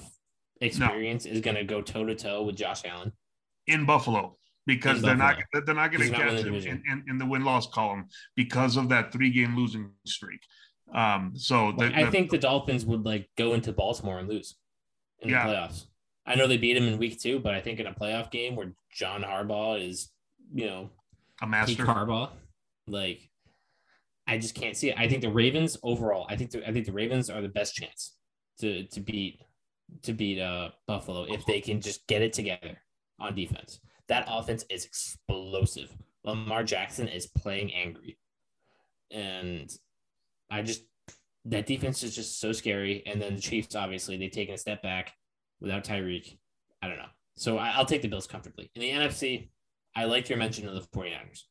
experience is gonna go toe to toe with Josh Allen. in Buffalo because In they're Buffalo. not they're not going to catch him in, in, in the win loss column because of that three game losing streak. Um, so the, I the- think the Dolphins would like go into Baltimore and lose in Yeah. the playoffs. I know they beat him in week two, but I think in a playoff game where John Harbaugh is, you know, a master. Harbaugh. Like, I just can't see it. I think the Ravens overall. I think the, I think the Ravens are the best chance to to beat to beat uh Buffalo if they can just get it together on defense. That offense is explosive. Lamar Jackson is playing angry, and I just that defense is just so scary. And then the Chiefs, obviously, they've taken a step back without Tyreek. I don't know. So I, I'll take the Bills comfortably. In the NFC, I like your mention of the 49ers.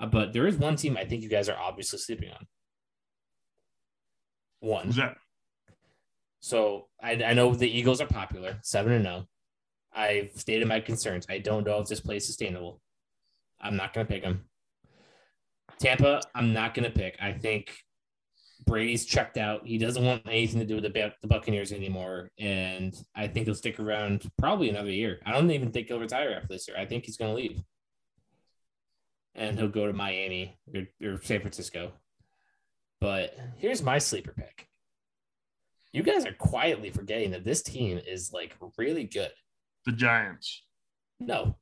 Uh, but there is one team I think you guys are obviously sleeping on. One. Who's that? So I, I know the Eagles are popular, seven and zero. I've stated my concerns. I don't know if this play is sustainable. I'm not going to pick them. Tampa, I'm not going to pick. I think Brady's checked out. He doesn't want anything to do with the, the Buccaneers anymore, and I think he'll stick around probably another year. I don't even think he'll retire after this year. I think he's going to leave, and he'll go to Miami or, or San Francisco. But here's my sleeper pick you guys are quietly forgetting that this team is like really good. The Giants. No,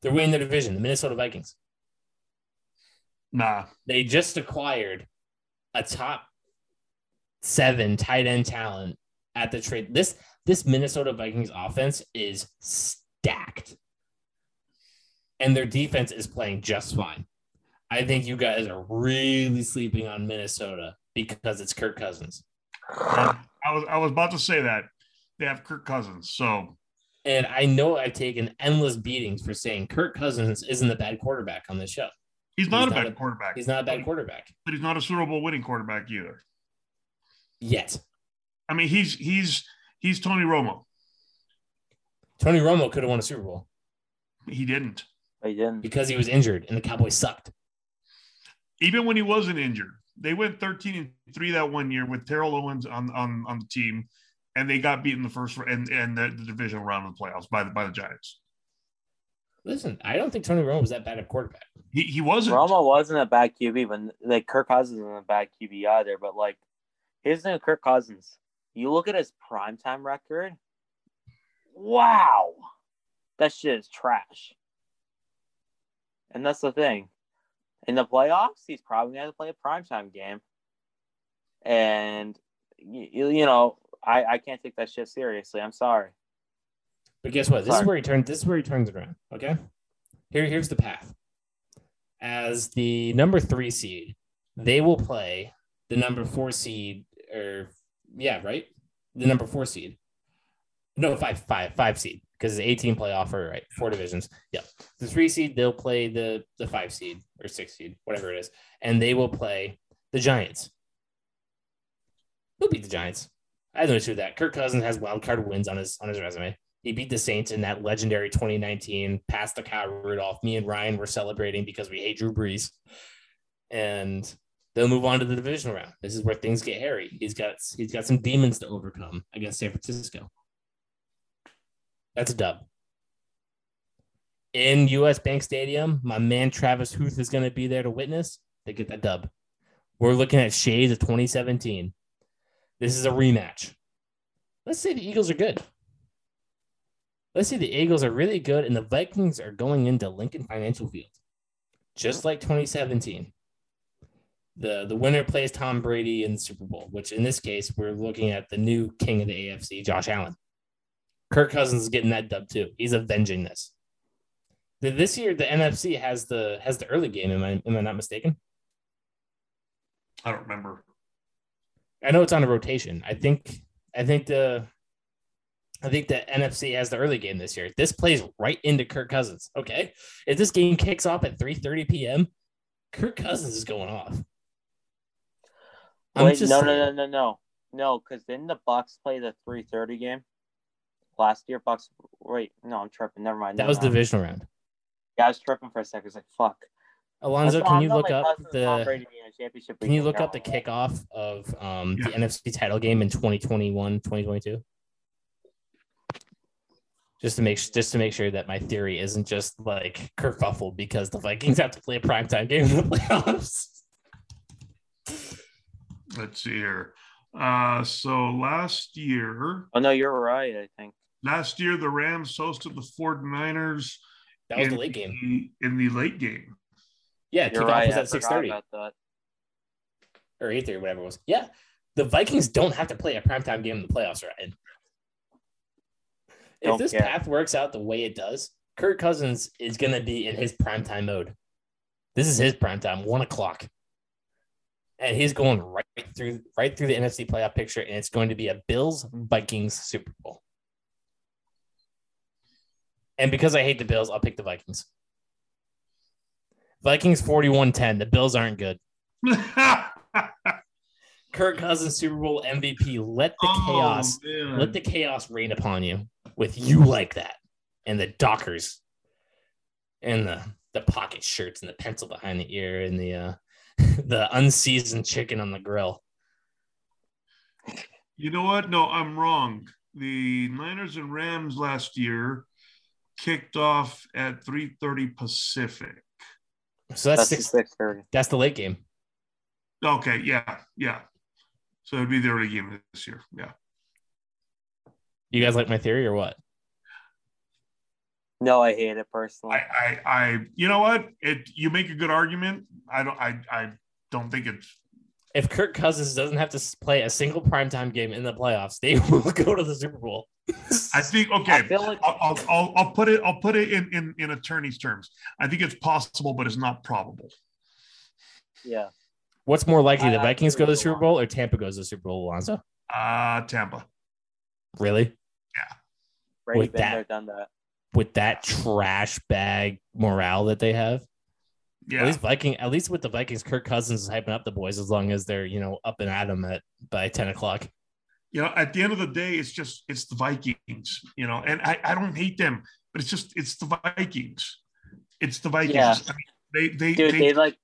they're winning the division, the Minnesota Vikings. Nah. They just acquired a top seven tight end talent at the trade. This this Minnesota Vikings offense is stacked, and their defense is playing just fine. I think you guys are really sleeping on Minnesota because it's Kirk Cousins. I was I was about to say that. They have Kirk Cousins. So And I know I've taken endless beatings for saying Kirk Cousins isn't a bad quarterback on this show. He's not He's a not bad a- quarterback. He's not a bad quarterback but he's not a Super Bowl winning quarterback either. yet. I mean, he's he's he's Tony Romo. Tony Romo could have won a Super Bowl He didn't. They didn't. because he was injured and the Cowboys sucked. Even when he wasn't injured. They went 13 and 3 that one year with Terrell Owens on on, on the team. and they got beaten in the first and and the, the divisional round of the playoffs by the by the Giants. Listen, I don't think Tony Romo was that bad at quarterback. He he wasn't. Romo wasn't a bad QB, but like Kirk Cousins isn't a bad QB either. But like, here's the thing Kirk Cousins. You look at his primetime record. Wow, that shit is trash. And that's the thing. In the playoffs, he's probably going to play a primetime game. And, you, you know, I, I can't take that shit seriously. I'm sorry. But guess what? This Sorry. is where he turns. This is where he turns it around. Okay, here here's the path. As the number three seed, they will play the number four seed, or yeah, right, the number four seed. No, five, five, five seed because it's 18 playoff or right, four divisions. Yeah, the three seed they'll play the the five seed or six seed, whatever it is, and they will play the Giants. They'll beat the Giants. I have no issue with that. Kirk Cousins has wild card wins on his on his resume. He beat the Saints in that legendary 2019 pass the Kyle Rudolph. Me and Ryan were celebrating because we hate Drew Brees. And they'll move on to the divisional round. This is where things get hairy. He's got he's got some demons to overcome against San Francisco. That's a dub. In US Bank Stadium, my man Travis Huth is going to be there to witness. They get that dub. We're looking at shades of 2017. This is a rematch. Let's say the Eagles are good. Let's see. the Eagles are really good and the Vikings are going into Lincoln Financial Field, just like 2017. The, the winner plays Tom Brady in the Super Bowl, which in this case, we're looking at the new king of the AFC, Josh Allen. Kirk Cousins is getting that dub too. He's avenging this. The- This year, the NFC has the has the early game. Am I am I not mistaken? I don't remember. I know it's on a rotation. I think I think the I think the NFC has the early game this year. This plays right into Kirk Cousins. Okay. If this game kicks off at 3:30 p.m., Kirk Cousins is going off. I'm Wait, no, no, no, no, no, no, because didn't the Bucks play the three thirty game last year? Bucks. Wait, no, I'm tripping. Never mind. That never was mind. divisional round. Yeah, I was tripping for a second. It's like fuck. Alonzo, can you look up like, Cousins, Tom the Brady being championship Can you look up the kickoff of um, the NFC title game in 2021, 2022? Just to make just to make sure that my theory isn't just like kerfuffle because the Vikings have to play a primetime game in the playoffs. Let's see here. Uh, so last year, Oh no, you're right. I think. last year the Rams hosted the 49ers That was in the late game. the- in the late game. Yeah, You're kickoff right. was at 6:30 or 8:30, whatever it was. Yeah, the Vikings don't have to play a primetime game in the playoffs, right? If this care. path works out the way it does, Kirk Cousins is going to be in his primetime mode. This is his primetime, one o'clock, and he's going right through right through the NFC playoff picture, and it's going to be a Bills Vikings Super Bowl. And because I hate the Bills, I'll pick the Vikings. Vikings 41-10. The Bills aren't good. Kirk Cousins Super Bowl MVP. Let the Oh, chaos man. let the chaos rain upon you with you like that and the Dockers and the the pocket shirts and the pencil behind the ear and the uh the unseasoned chicken on the grill. You know what? No, I'm wrong. The Niners and Rams last year kicked off at 3:30 Pacific. So that's, That's six. six thirty. That's the late game. Okay, yeah, yeah. So it'd be the early game this year. Yeah. You guys like my theory or what? No, I hate it personally. I, I, I, you know what? It, you make a good argument. I don't, I, I don't think it's. If Kirk Cousins doesn't have to play a single primetime game in the playoffs, they will go to the Super Bowl. I think I okay. feel like I'll, I'll, I'll, I'll put it. I'll put it in, in, in attorney's terms. I think it's possible, but it's not probable. yeah. What's more likely, the I- I Vikings go to the Super Bowl or Tampa goes to the Super Bowl, Alonzo? Uh Tampa. Really? Yeah. Brady With that- there, done that. With that trash bag morale that they have? Yeah. At Yeah. least Viking, at least with the Vikings, Kirk Cousins is hyping up the boys as long as they're you know up and at them at by ten o'clock. You know, at the end of the day, it's just it's the Vikings. You know, and I, I don't hate them, but it's just it's the Vikings. It's the Vikings. Yeah. I mean, they they Dude, they, they like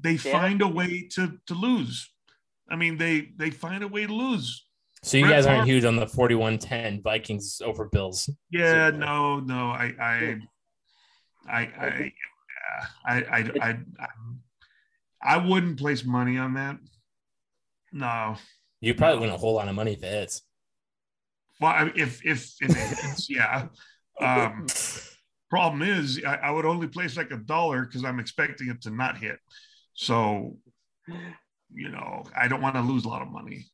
they they find a way to to lose. I mean, they they find a way to lose. So you guys aren't huge on the 41-10 Vikings over Bills. Yeah, So- no, no, I, I, I, I, I, I, I, I, I wouldn't place money on that. No, You probably win a whole lot of money if it hits. well, I- if if if it hits, yeah. Um, problem is, I, I would only place like a dollar because I'm expecting it to not hit. So, you know, I don't want to lose a lot of money.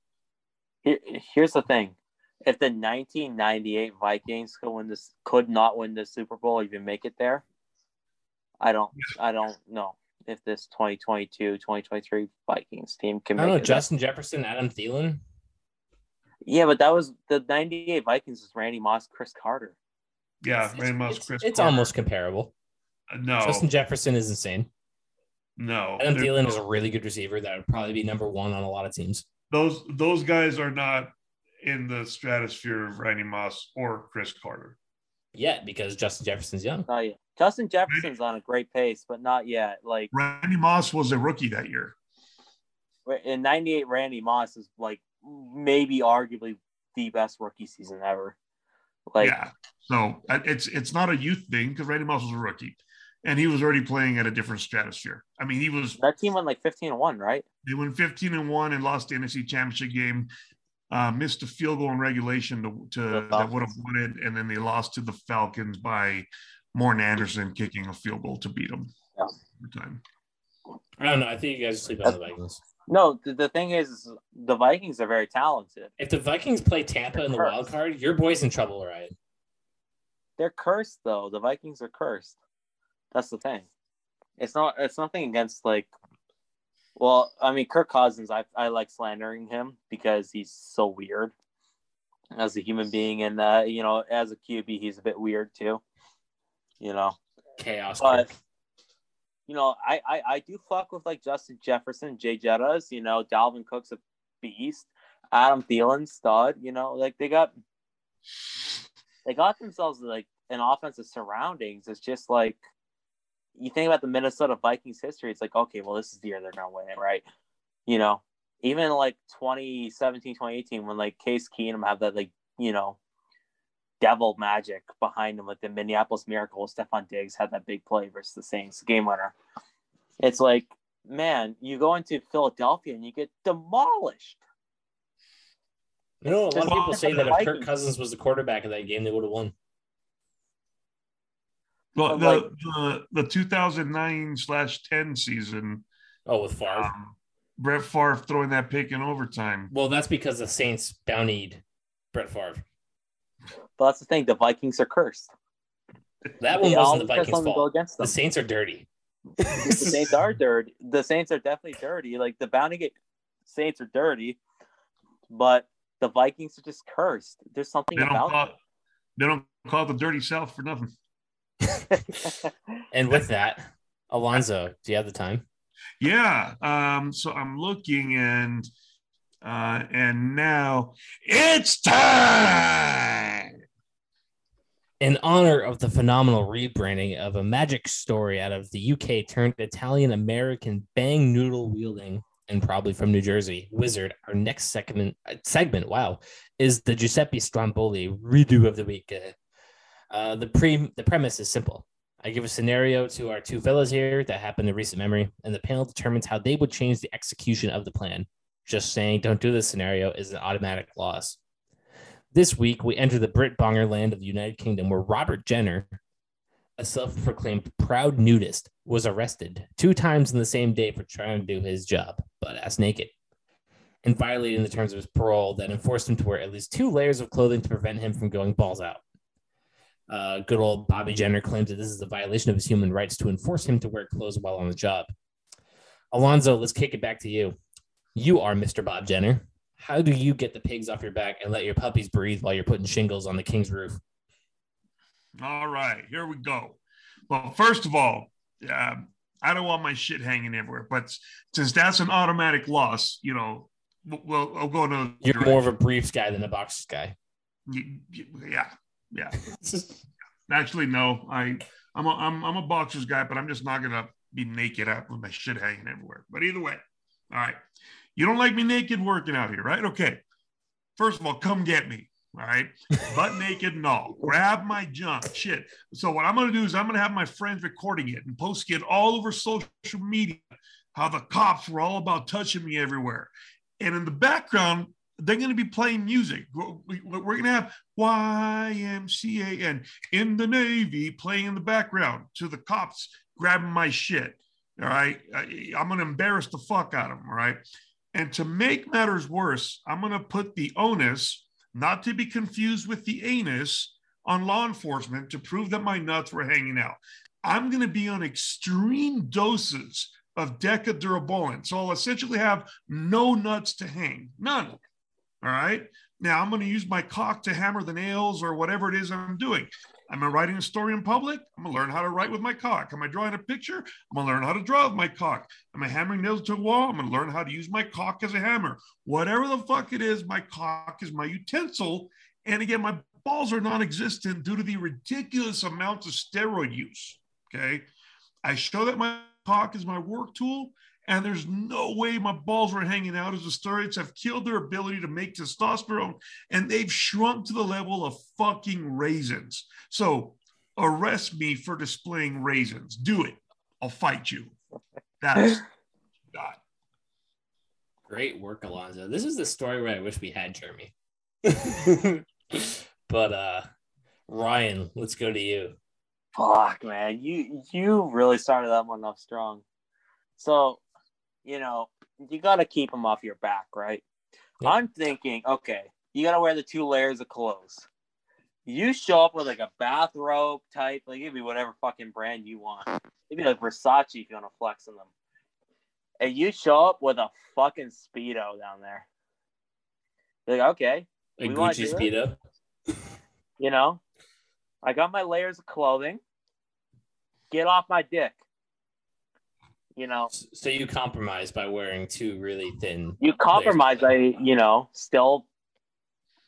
Here, here's the thing: if the 1998 Vikings could win this, could not win the Super Bowl, even make it there, I don't, I don't know if this 2022, 2023 Vikings team can I don't know. it. there. Justin Jefferson, Adam Thielen. Yeah, but that was the 98 Vikings was Randy Moss, Cris Carter. Yeah, It's- Randy Moss, it's, Cris. it's Carter. almost comparable. Uh, no, Justin Jefferson is insane. no. Adam They're- Thielen is a really good receiver that would probably be number one on a lot of teams. Those those guys are not in the stratosphere of Randy Moss or Cris Carter. Yet because Justin Jefferson's young. Not yet. Justin Jefferson's on a great pace, but not yet. Like Randy Moss was a rookie that year. in 98, Randy Moss is like maybe arguably the best rookie season ever. Like, yeah. So uh, it's it's not a youth thing because Randy Moss was a rookie, and he was already playing at a different stratosphere. I mean, he was that team went like 15 and 1, right? they went 15 and one and lost the NFC Championship game. Uh, missed a field goal in regulation to, to that would have won it, and then they lost to the Falcons by Morten Andersen kicking a field goal to beat them. Yeah. Time. I don't know. I think you guys sleep on the Vikings. No, the, the thing is, is the Vikings are very talented. If the Vikings play Tampa in the wild card, your boy's in trouble, right? They're cursed though. The Vikings are cursed. That's the thing. It's not. It's nothing against like. Well, I mean, Kirk Cousins. I I like slandering him because he's so weird as a human being, and uh, you know, as a QB, he's a bit weird too. You know, Chaos. but Kirk. you know, I, I I do fuck with like Justin Jefferson, Jay Jettas. You know, Dalvin Cook's a beast. Adam Thielen, stud. You know, like they got they got themselves like an offensive surroundings. It's just like you think about the Minnesota Vikings history. It's like okay, well, this is the year they're gonna win it, right? You know, even like 2017, 2018, when like Case Keenum had that like you know devil magic behind him, like the Minneapolis Miracle. Stefon Diggs had that big play versus the Saints, game winner. It's like, man, you go into Philadelphia and you get demolished. You know, a lot of people say that if Kirk Cousins was the quarterback of that game, they would have won. Well, the, like- the the 2009 slash 10 season, Oh, with Favre. um, Brett Favre throwing that pick in overtime. well, that's because the Saints bountied Brett Favre. But that's the thing, the Vikings are cursed. That one They wasn't the Vikings' something go fault. against The. Saints are dirty. the Saints are dirty. The Saints are definitely dirty. Like the bounty gate Saints are dirty, but the Vikings are just cursed. There's something They about call they don't call it the dirty South for nothing. And with that, Alonzo, do you have the time? Yeah. Um, so I'm looking and uh and now it's time. In honor of the phenomenal rebranding of a magic story out of the UK turned Italian American bang noodle wielding and probably from New Jersey wizard, our next segment segment, wow, is the Giuseppe Stromboli redo of the week. Uh, uh, the pre the premise is simple. I give a scenario to our two fellas here that happened in recent memory, and the panel determines how they would change the execution of the plan. Just saying, don't do this scenario is an automatic loss. This week, we enter the Brit Bonger land of the United Kingdom, where Robert Jenner, a self proclaimed proud nudist, was arrested two times in the same day for trying to do his job, butt ass naked, and violating the terms of his parole that enforced him to wear at least two layers of clothing to prevent him from going balls out. Uh, good old Bobby Jenner claims that this is a violation of his human rights to enforce him to wear clothes while on the job. Alonzo, let's kick it back to you. You are Mr. Bob Jenner. How do you get the pigs off your back and let your puppies breathe while you're putting shingles on the king's roof? All right, here we go. Well, first of all, um, I don't want my shit hanging everywhere, but since that's an automatic loss, you know, we'll I'll go to You're more of a briefs guy than a boxers guy. yeah, yeah. Actually, no, I I'm a, I'm I'm a boxer's guy, but I'm just not gonna be naked out with my shit hanging everywhere. But either way, all right. You don't like me naked working out here, right? Okay. First of all, come get me. All right. Butt naked and all. Grab my junk. Shit. So what I'm gonna do is I'm gonna have my friends recording it and posting it all over social media. How the cops were all about touching me everywhere. And in the background, they're going to be playing music. We're going to have YMCA and in the Navy playing in the background to the cops grabbing my shit. All right. I'm going to embarrass the fuck out of them. All right. And to make matters worse, I'm going to put the onus, not to be confused with the anus, on law enforcement to prove that my nuts were hanging out. I'm going to be on extreme doses of decadurabolin. So I'll essentially have no nuts to hang, none. All right. Now I'm going to use my cock to hammer the nails or whatever it is I'm doing. Am I writing a story in public? I'm gonna learn how to write with my cock. Am I drawing a picture? I'm gonna learn how to draw with my cock. Am I hammering nails to a wall? I'm gonna learn how to use my cock as a hammer. Whatever the fuck it is, my cock is my utensil. And again, my balls are non-existent due to the ridiculous amounts of steroid use. Okay. I show that my cock is my work tool and there's no way my balls were hanging out as the steroids have killed their ability to make testosterone and they've shrunk to the level of fucking raisins. So arrest me for displaying raisins. Do it. I'll fight you. That's God. Great work, Alonzo. This is the story where I wish we had Jeremy. but uh Ryan, let's go to you. Fuck, man, you you really started that one off strong. So you know, you got to keep them off your back, right? Yep. I'm thinking, okay, you got to wear the two layers of clothes. You show up with like a bathrobe type, like it'd be whatever fucking brand you want. It'd be like Versace if you want to flex on them. And you show up with a fucking speedo down there. You're like, okay, a Gucci speedo. You know, I got my layers of clothing. Get off my dick you know. So you compromise by wearing two really thin. You compromise by you know still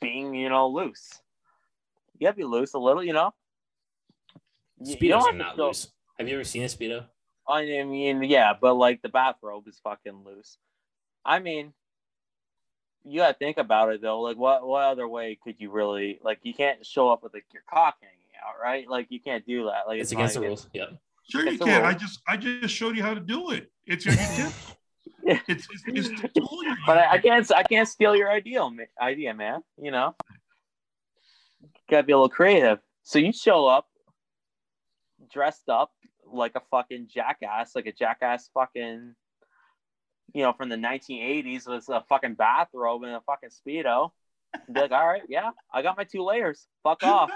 being you know loose. You gotta be loose a little, you know. Speedos you are not loose. Have you ever seen a speedo? I mean, yeah, but like the bathrobe is fucking loose. I mean, you gotta think about it though. Like, what what other way could you really like? You can't show up with like your cock hanging out, right? Like, you can't do that. Like, it's, it's against the rules. Yep. Sure, you can. I just I just showed you how to do it. It's your tip. yeah. It's, it's, it's but I, I, can't I can't steal your idea, idea, man. You know, gotta be a little creative. So you show up dressed up like a fucking jackass, like a jackass fucking, you know, from the 1980s with a fucking bathrobe and a fucking speedo. Be like, all right, yeah, I got my two layers. Fuck off.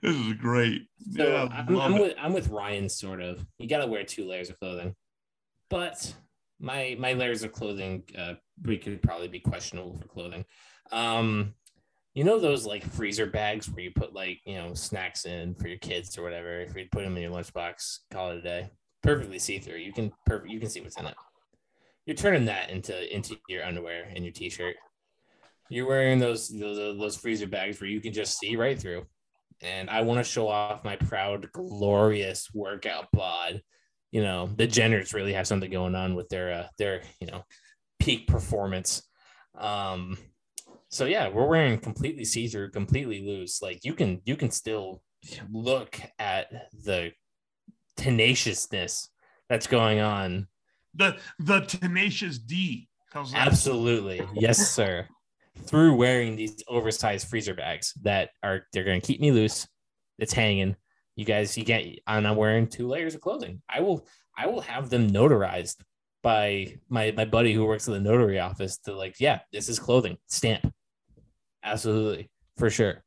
this is great. So yeah, I'm, I'm with I'm with Ryan sort of. You got to wear two layers of clothing, but my my layers of clothing uh, we could probably be questionable for clothing. Um, you know those like freezer bags where you put like you know snacks in for your kids or whatever. If you put them in your lunchbox, call it a day. Perfectly see through. You can perfect. You can see what's in it. You're turning that into into your underwear and your t-shirt. You're wearing those those those freezer bags where you can just see right through and I want to show off my proud, glorious workout bod. You know, the Jenners really have something going on with their uh, their you know peak performance. Um, so yeah, we're wearing completely see-through, completely loose. Like you can you can still look at the tenaciousness that's going on. The the tenacious D. Absolutely, yes, sir through wearing these oversized freezer bags that are they're going to keep me loose. It's hanging. You guys, you can't. And I'm wearing two layers of clothing. I will. I will have them notarized by my my buddy who works in the notary office to like, yeah, this is clothing stamp. Absolutely, for sure.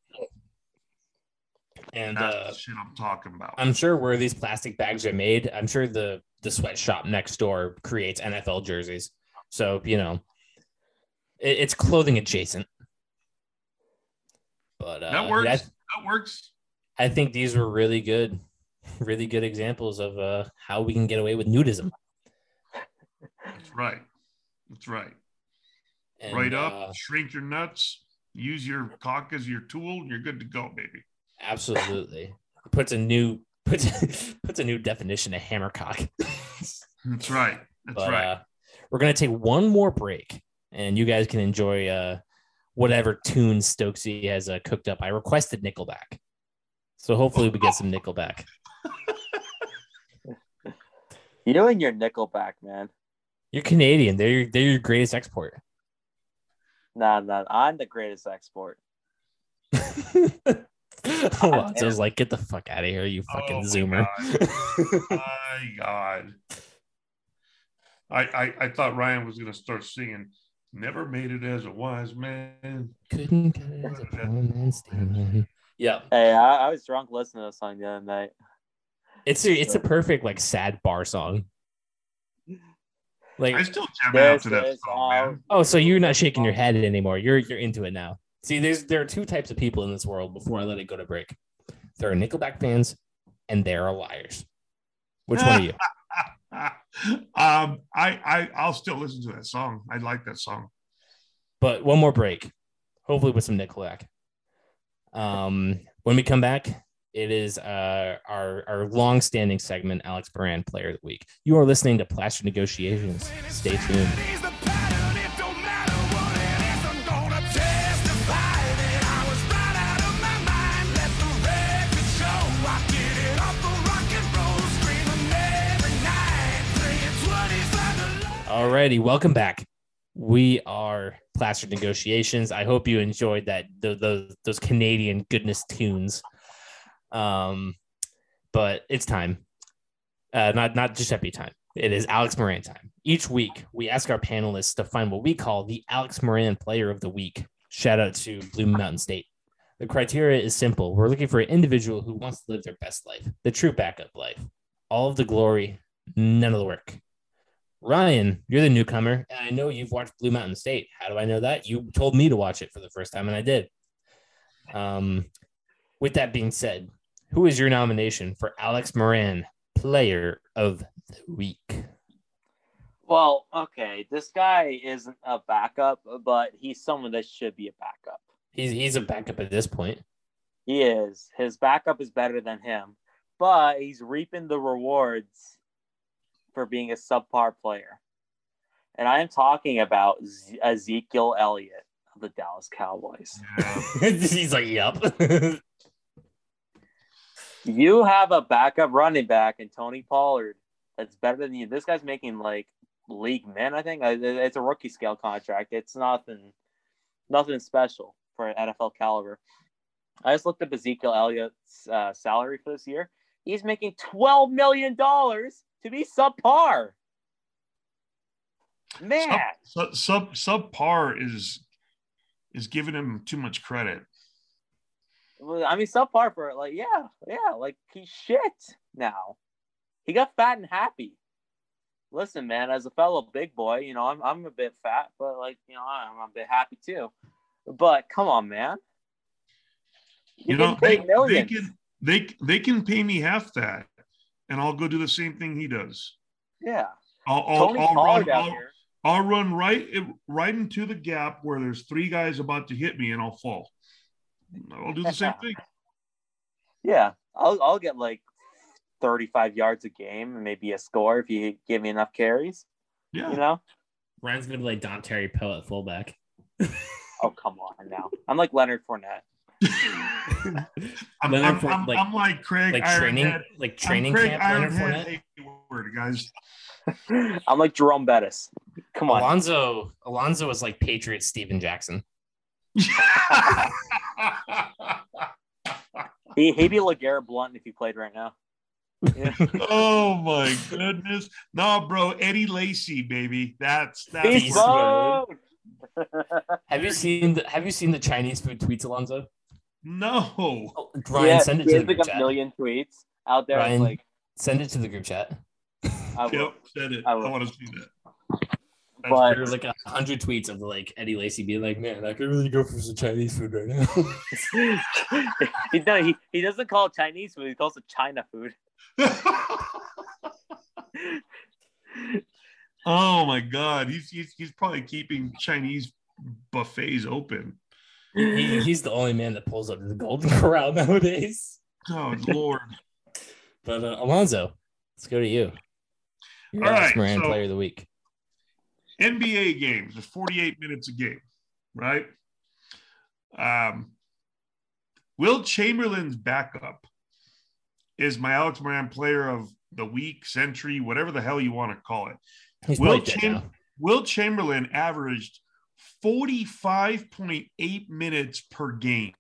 And That's uh, shit I'm talking about. I'm sure where these plastic bags are made, I'm sure the the sweatshop next door creates NFL jerseys. So you know, it's clothing adjacent. But uh, that works. Yeah, that works. I think these were really good, really good examples of uh, how we can get away with nudism. That's right. That's right. And, right up, uh, shrink your nuts, use your cock as your tool, and you're good to go, baby. Absolutely. puts a new puts puts a new definition of hammer cock. That's right. That's but, right. Uh, we're gonna take one more break and you guys can enjoy uh, whatever tune Stoczy has uh, cooked up. I requested Nickelback, so hopefully we get some Nickelback. You and your Nickelback, man. You're Canadian. They're your, they're your greatest export. Nah, nah. I'm the greatest export. I was like, get the fuck out of here, you fucking Oh my zoomer. My God. I, I I thought Ryan was gonna start singing. Never made it as a wise man. Couldn't get it as a poor man's stand. Yeah, Hey, I, I was drunk listening to this song the other night. it's a, it's a perfect like sad bar song. Like, I still jam out to that is song, man. oh, so you're not shaking your head anymore. You're you're into it now. See, there's there are two types of people in this world. Before I let it go to break, there are Nickelback fans, and there are liars. Which one are you? um, I I I'll still listen to that song. I like that song. But one more break, hopefully with some Nickelback. Um, when we come back, it is uh, our our long-standing segment, Alex Moran, Player of the Week. You are listening to Plaster Negotiations. Stay tuned. Alrighty, welcome back. We are Plaster Negotiations. I hope you enjoyed that those, those Canadian goodness tunes. Um, but it's time. Uh, not not Giuseppe time. It is Alex Moran time. Each week, we ask our panelists to find what we call the Alex Moran Player of the Week. Shout out to Blue Mountain State. The criteria is simple. We're looking for an individual who wants to live their best life, the true backup life. All of the glory, none of the work. Ryan, you're the newcomer, and I know you've watched Blue Mountain State. How do I know that? You told me to watch it for the first time, and I did. Um, with that being said, who is your nomination for Alex Moran, Player of the Week? Well, okay, this guy isn't a backup, but he's someone that should be a backup. He's he's a backup at this point. He is. His backup is better than him, but he's reaping the rewards for being a subpar player. And I am talking about Ezekiel Elliott of the Dallas Cowboys. He's like, "Yep." You have a backup running back in Tony Pollard that's better than you. This guy's making like league men. I think it's a rookie scale contract. It's nothing, nothing special for an NFL caliber. I just looked up Ezekiel Elliott's uh, salary for this year. He's making twelve million dollars to be subpar. Man, Sub, sub sub subpar is is giving him too much credit. I mean, subpar for like, yeah, yeah, like he's shit now. He got fat and happy. Listen, man, as a fellow big boy, you know, I'm I'm a bit fat, but like, you know, I'm a bit happy too. But come on, man. You You're know, they, they can they they can pay me half that, and I'll go do the same thing he does. yeah. I'll I'll, Tony I'll Pollard run I'll, here. I'll run right right into the gap where there's three guys about to hit me, and I'll fall. I'll do the same thing. Yeah, I'll I'll get like 35 yards a game and maybe a score if you give me enough carries. Yeah. You know? Ryan's gonna be like Don Terry Pell at fullback. Oh come on now. I'm like Leonard Fournette. I'm, I'm, Four- I'm, like- I'm like Craig Like training, Ironhead. like I'm training Craig camp. Leonard Ironhead Fournette. Heyward, guys. I'm like Jerome Bettis. Come on. Alonzo, Alonzo is like Patriot Steven Jackson. He he'd be LeGarrette Blunt if he played right now. Yeah. oh my goodness. No, bro, Eddie Lacy, baby. That's that's Beast Beast mode. Have you seen the Have you seen the Chinese food tweets, Alonzo? No. Oh, Ryan, yeah, send it to has the group like a chat. million tweets out there. Ryan. like Send it to the group chat. I will. Yep, send it. I I, will. want to see that. That's But- There's like a hundred tweets of like Eddie Lacy being like, "Man, I could really go for some Chinese food right now." he, no, he, he doesn't call it Chinese food. He calls it China food. oh my god, he's, he's he's probably keeping Chinese buffets open. He, he's the only man that pulls up to the Golden Corral nowadays. Oh lord. But uh, Alonzo, let's go to you. Your All Alex Moran so- Player of the Week. NBA games, there's 48 minutes a game, right? Um, Wilt Chamberlain's backup is my Alex Moran player of the week, century, whatever the hell you want to call it. He's Wilt, Wilt Chamberlain averaged 45.8 minutes per game.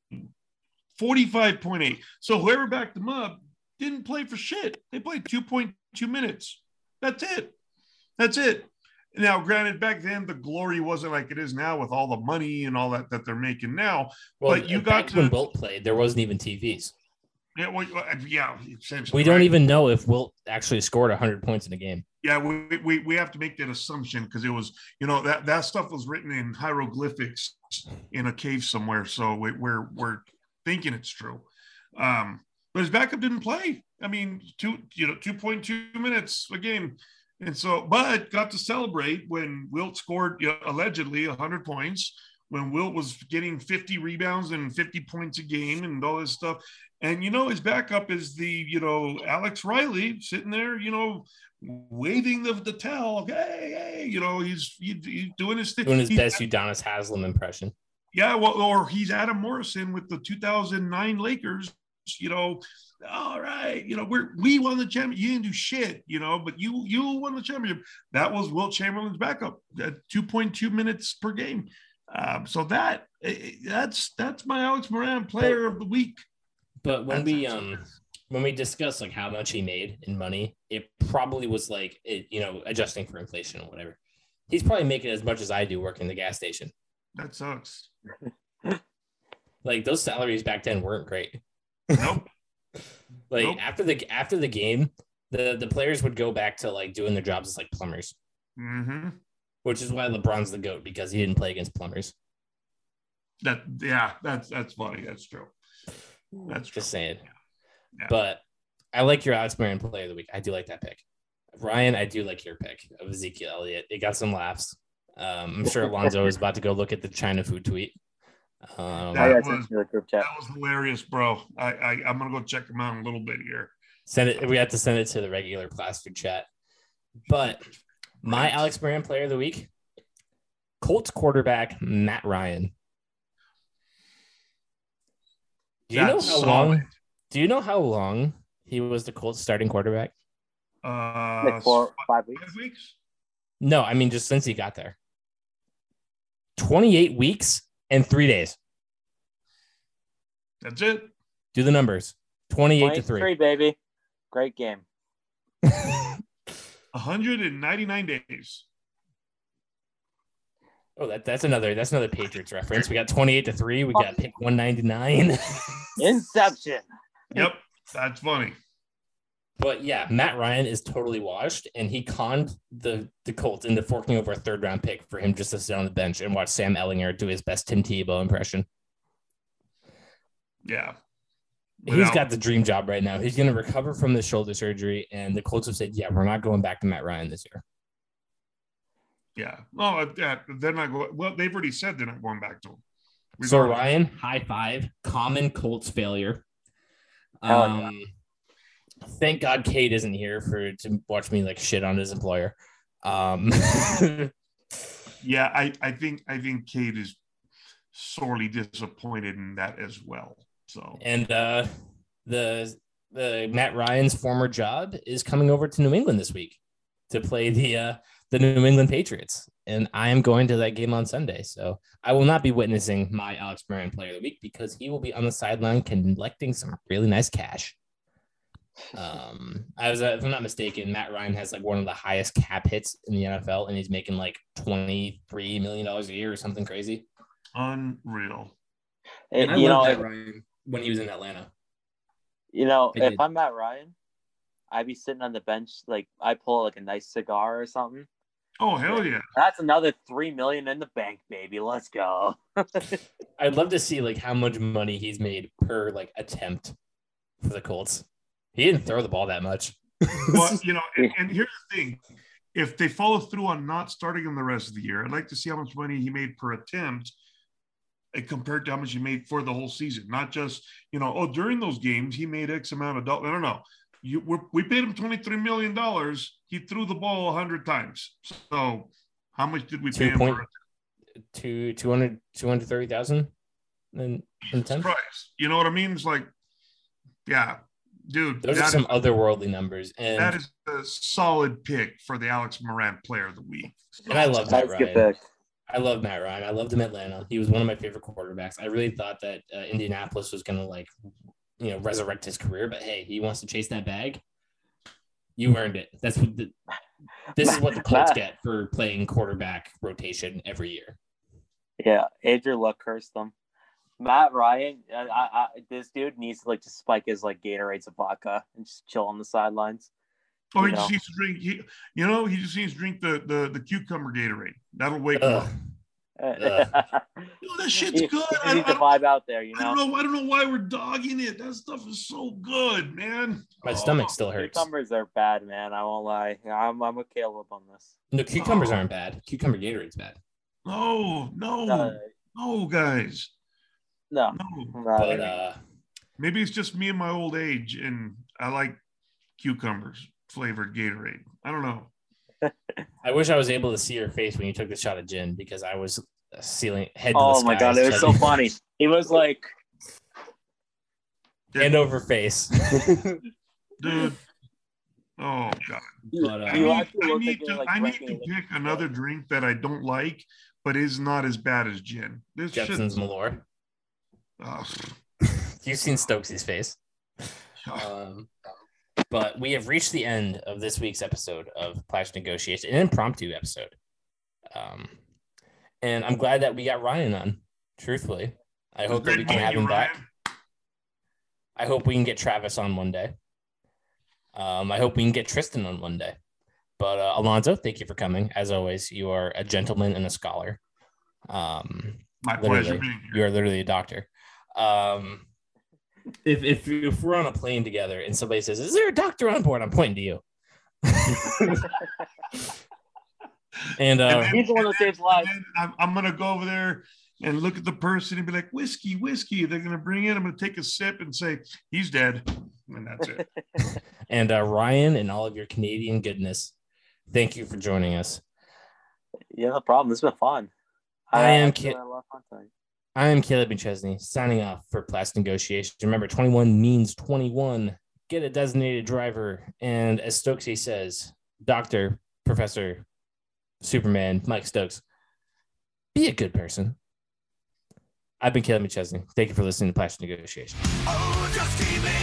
45.8. So whoever backed them up didn't play for shit. They played 2.2 minutes. That's it. That's it. Now, granted, back then the glory wasn't like it is now with all the money and all that that they're making now. Well, but you got to- when Wilt played, there wasn't even TVs. Yeah, well, yeah. We don't right? even know if Wilt actually scored 100 points in a game. Yeah, we, we, we have to make that assumption because it was, you know, that, that stuff was written in hieroglyphics in a cave somewhere. So we, we're we're thinking it's true. Um, but his backup didn't play. I mean, two you know, two point two minutes a game, and so but got to celebrate when Wilt scored you know, allegedly hundred points. When Wilt was getting 50 rebounds and 50 points a game and all this stuff. And you know, his backup is the, you know, Alex Riley sitting there, you know, waving the, the towel. Hey, hey, you know, he's, he, he's doing his thing. Doing his He's- best Udonis Haslem impression. Yeah, well, or he's Adam Morrison with the 2009 Lakers. You know, all right, you know, we're we won the championship. You didn't do shit, you know, but you you won the championship. That was Wilt Chamberlain's backup at 2.2 minutes per game. Um, so that eh, that's that's my Alex Moran player of the week. But when That's we um when we discussed like how much he made in money, it probably was like it, you know adjusting for inflation or whatever. He's probably making as much as I do working the gas station. that sucks. Like those salaries back then weren't great. Nope. Like Nope. after the after the game, the the players would go back to like doing their jobs as like plumbers, hmm which is why LeBron's the goat because he didn't play against plumbers. That yeah, that's that's funny. That's true. That's true. Just saying. Yeah. But I like your Alex Moran player of the week. I do like that pick. Ryan, I do like your pick of Ezekiel Elliott. It got some laughs. Um, I'm sure Alonzo is about to go look at the China food tweet. Um, That was- sent to the group chat. That was hilarious, bro. I, I I'm gonna go check him out in a little bit here. send it. We have to send it to the regular plastic chat. But my Alex Moran player of the week, Colts quarterback Matt Ryan. Do you know how That's long? Do you know how long he was the Colts starting quarterback? Uh, Like four, five weeks. five weeks. No, I mean just since he got there. 28 weeks and three days. That's it. Do the numbers. 28 to 3. baby. Great game. 199 days. oh, that, that's another that's another Patriots reference. We got 28 to 3. We got pick 199. Inception. Yep, that's funny. but yeah, Matt Ryan is totally washed and he conned the the Colts into forking over a third round pick for him just to sit on the bench and watch Sam Ehlinger do his best Tim Tebow impression. Yeah. He's Without- got the dream job right now. He's going to recover from the shoulder surgery and the Colts have said, "Yeah, we're not going back to Matt Ryan this year." Yeah. No, yeah, they're not going. Well, they've already said they're not going back to him. We so Regardless. Ryan, high five. Common Colts failure. Hell yeah. Um, thank God Kate isn't here for to watch me like shit on his employer. Um, Yeah, I, I think I think Kate is sorely disappointed in that as well. So and uh, the the Matt Ryan's former job is coming over to New England this week to play the uh, the New England Patriots, and I am going to that game on Sunday. So I will not be witnessing my Alex Moran Player of the Week because he will be on the sideline collecting some really nice cash. Um, I was, uh, if I'm not mistaken, Matt Ryan has like one of the highest cap hits in the NFL, and he's making like twenty three million dollars a year or something crazy. unreal. It- And I you know, Matt Ryan when he was in Atlanta. you know, I if did. I'm Matt Ryan, I'd be sitting on the bench, like I pull like a nice cigar or something. Oh hell yeah! That's another three million in the bank, baby. Let's go. I'd love to see like how much money he's made per like attempt for the Colts. He didn't throw the ball that much. Well, you know, and, and here's the thing: if they follow through on not starting him the rest of the year, I'd like to see how much money he made per attempt, compared to how much he made for the whole season. Not just you know, oh, during those games he made X amount of dollars. I don't know. You we're, we paid him twenty three million dollars. He threw the ball hundred times. So How much did we Two pay him? point- for Two, 200, 230,000 in, in Jesus 10? Christ? You know what I mean? It's like, yeah, dude, Those are some is- otherworldly numbers. And, that is a solid pick for the Alex Moran Player of the Week. and I love Matt Nice good Ryan. I love Matt Ryan. I loved him Atlanta. He was one of my favorite quarterbacks. I really thought that uh, Indianapolis was going to like, you know, resurrect his career. But hey, he wants to chase that bag. You earned it. That's what the, this is what the Colts get for playing quarterback rotation every year. Yeah, Andrew Luck cursed them. Matt Ryan, I, I, this dude needs to like just spike his like Gatorades of vodka and just chill on the sidelines. Oh, he You just needs to drink. He, you know, he just needs to drink the the, the cucumber Gatorade. That'll wake him up. Ugh. Ugh. That shit's he, good. he I, needs I to don't, vibe out there, you know? I don't know. know. I don't know why we're dogging it. That stuff is so good, man. My Oh, stomach still hurts. Cucumbers are bad, man. I won't lie. I'm I'm a Kaleb on this. No, cucumbers Oh. aren't bad. Cucumber Gatorade's bad. No, no, Uh, no, guys. no, No. But really. uh, Maybe it's just me and my old age, and I like cucumbers flavored Gatorade. I don't know. I wish I was able to see your face when you took the shot of gin because I was ceiling head. To the oh my god, it was so funny. He was like, Hand over face. Dude. Oh god. but uh, I need, I need to, like, I need drinking to it. pick another drink that I don't like, but is not as bad as gin. This shit. Jeppson's Malört. Oh, You've seen Stokes's face. Um, but we have reached the end of this week's episode of Clash Negotiation, an impromptu episode. Um, and I'm glad that we got Ryan on. Truthfully, I hope that we can have him back. I hope we can get Travis on one day. Um, I hope we can get Tristan on one day. But uh, Alonzo, thank you for coming. As always, you are a gentleman and a scholar. Um, My pleasure being here. you are literally a doctor. Um, if, if if we're on a plane together and somebody says, "Is there a doctor on board?" I'm pointing to you. and uh, he's the one that saves lives. I'm, I'm gonna go over there and look at the person and be like, whiskey, whiskey. They're gonna bring in. I'm gonna take a sip and say, he's dead, and that's it. and uh, Ryan and all of your Canadian goodness, thank you for joining us. Yeah, no problem. This has been fun. I am actually kid- had a lot of fun tonight. I am Kaleb McChesney signing off for Class Negotiation. Remember, 21 means 21. Get a designated driver. And as Stoczy says, Doctor, Professor, Superman, Mike Stokes, be a good person. I've been Kaleb McChesney. Thank you for listening to Clash Negotiation. Oh,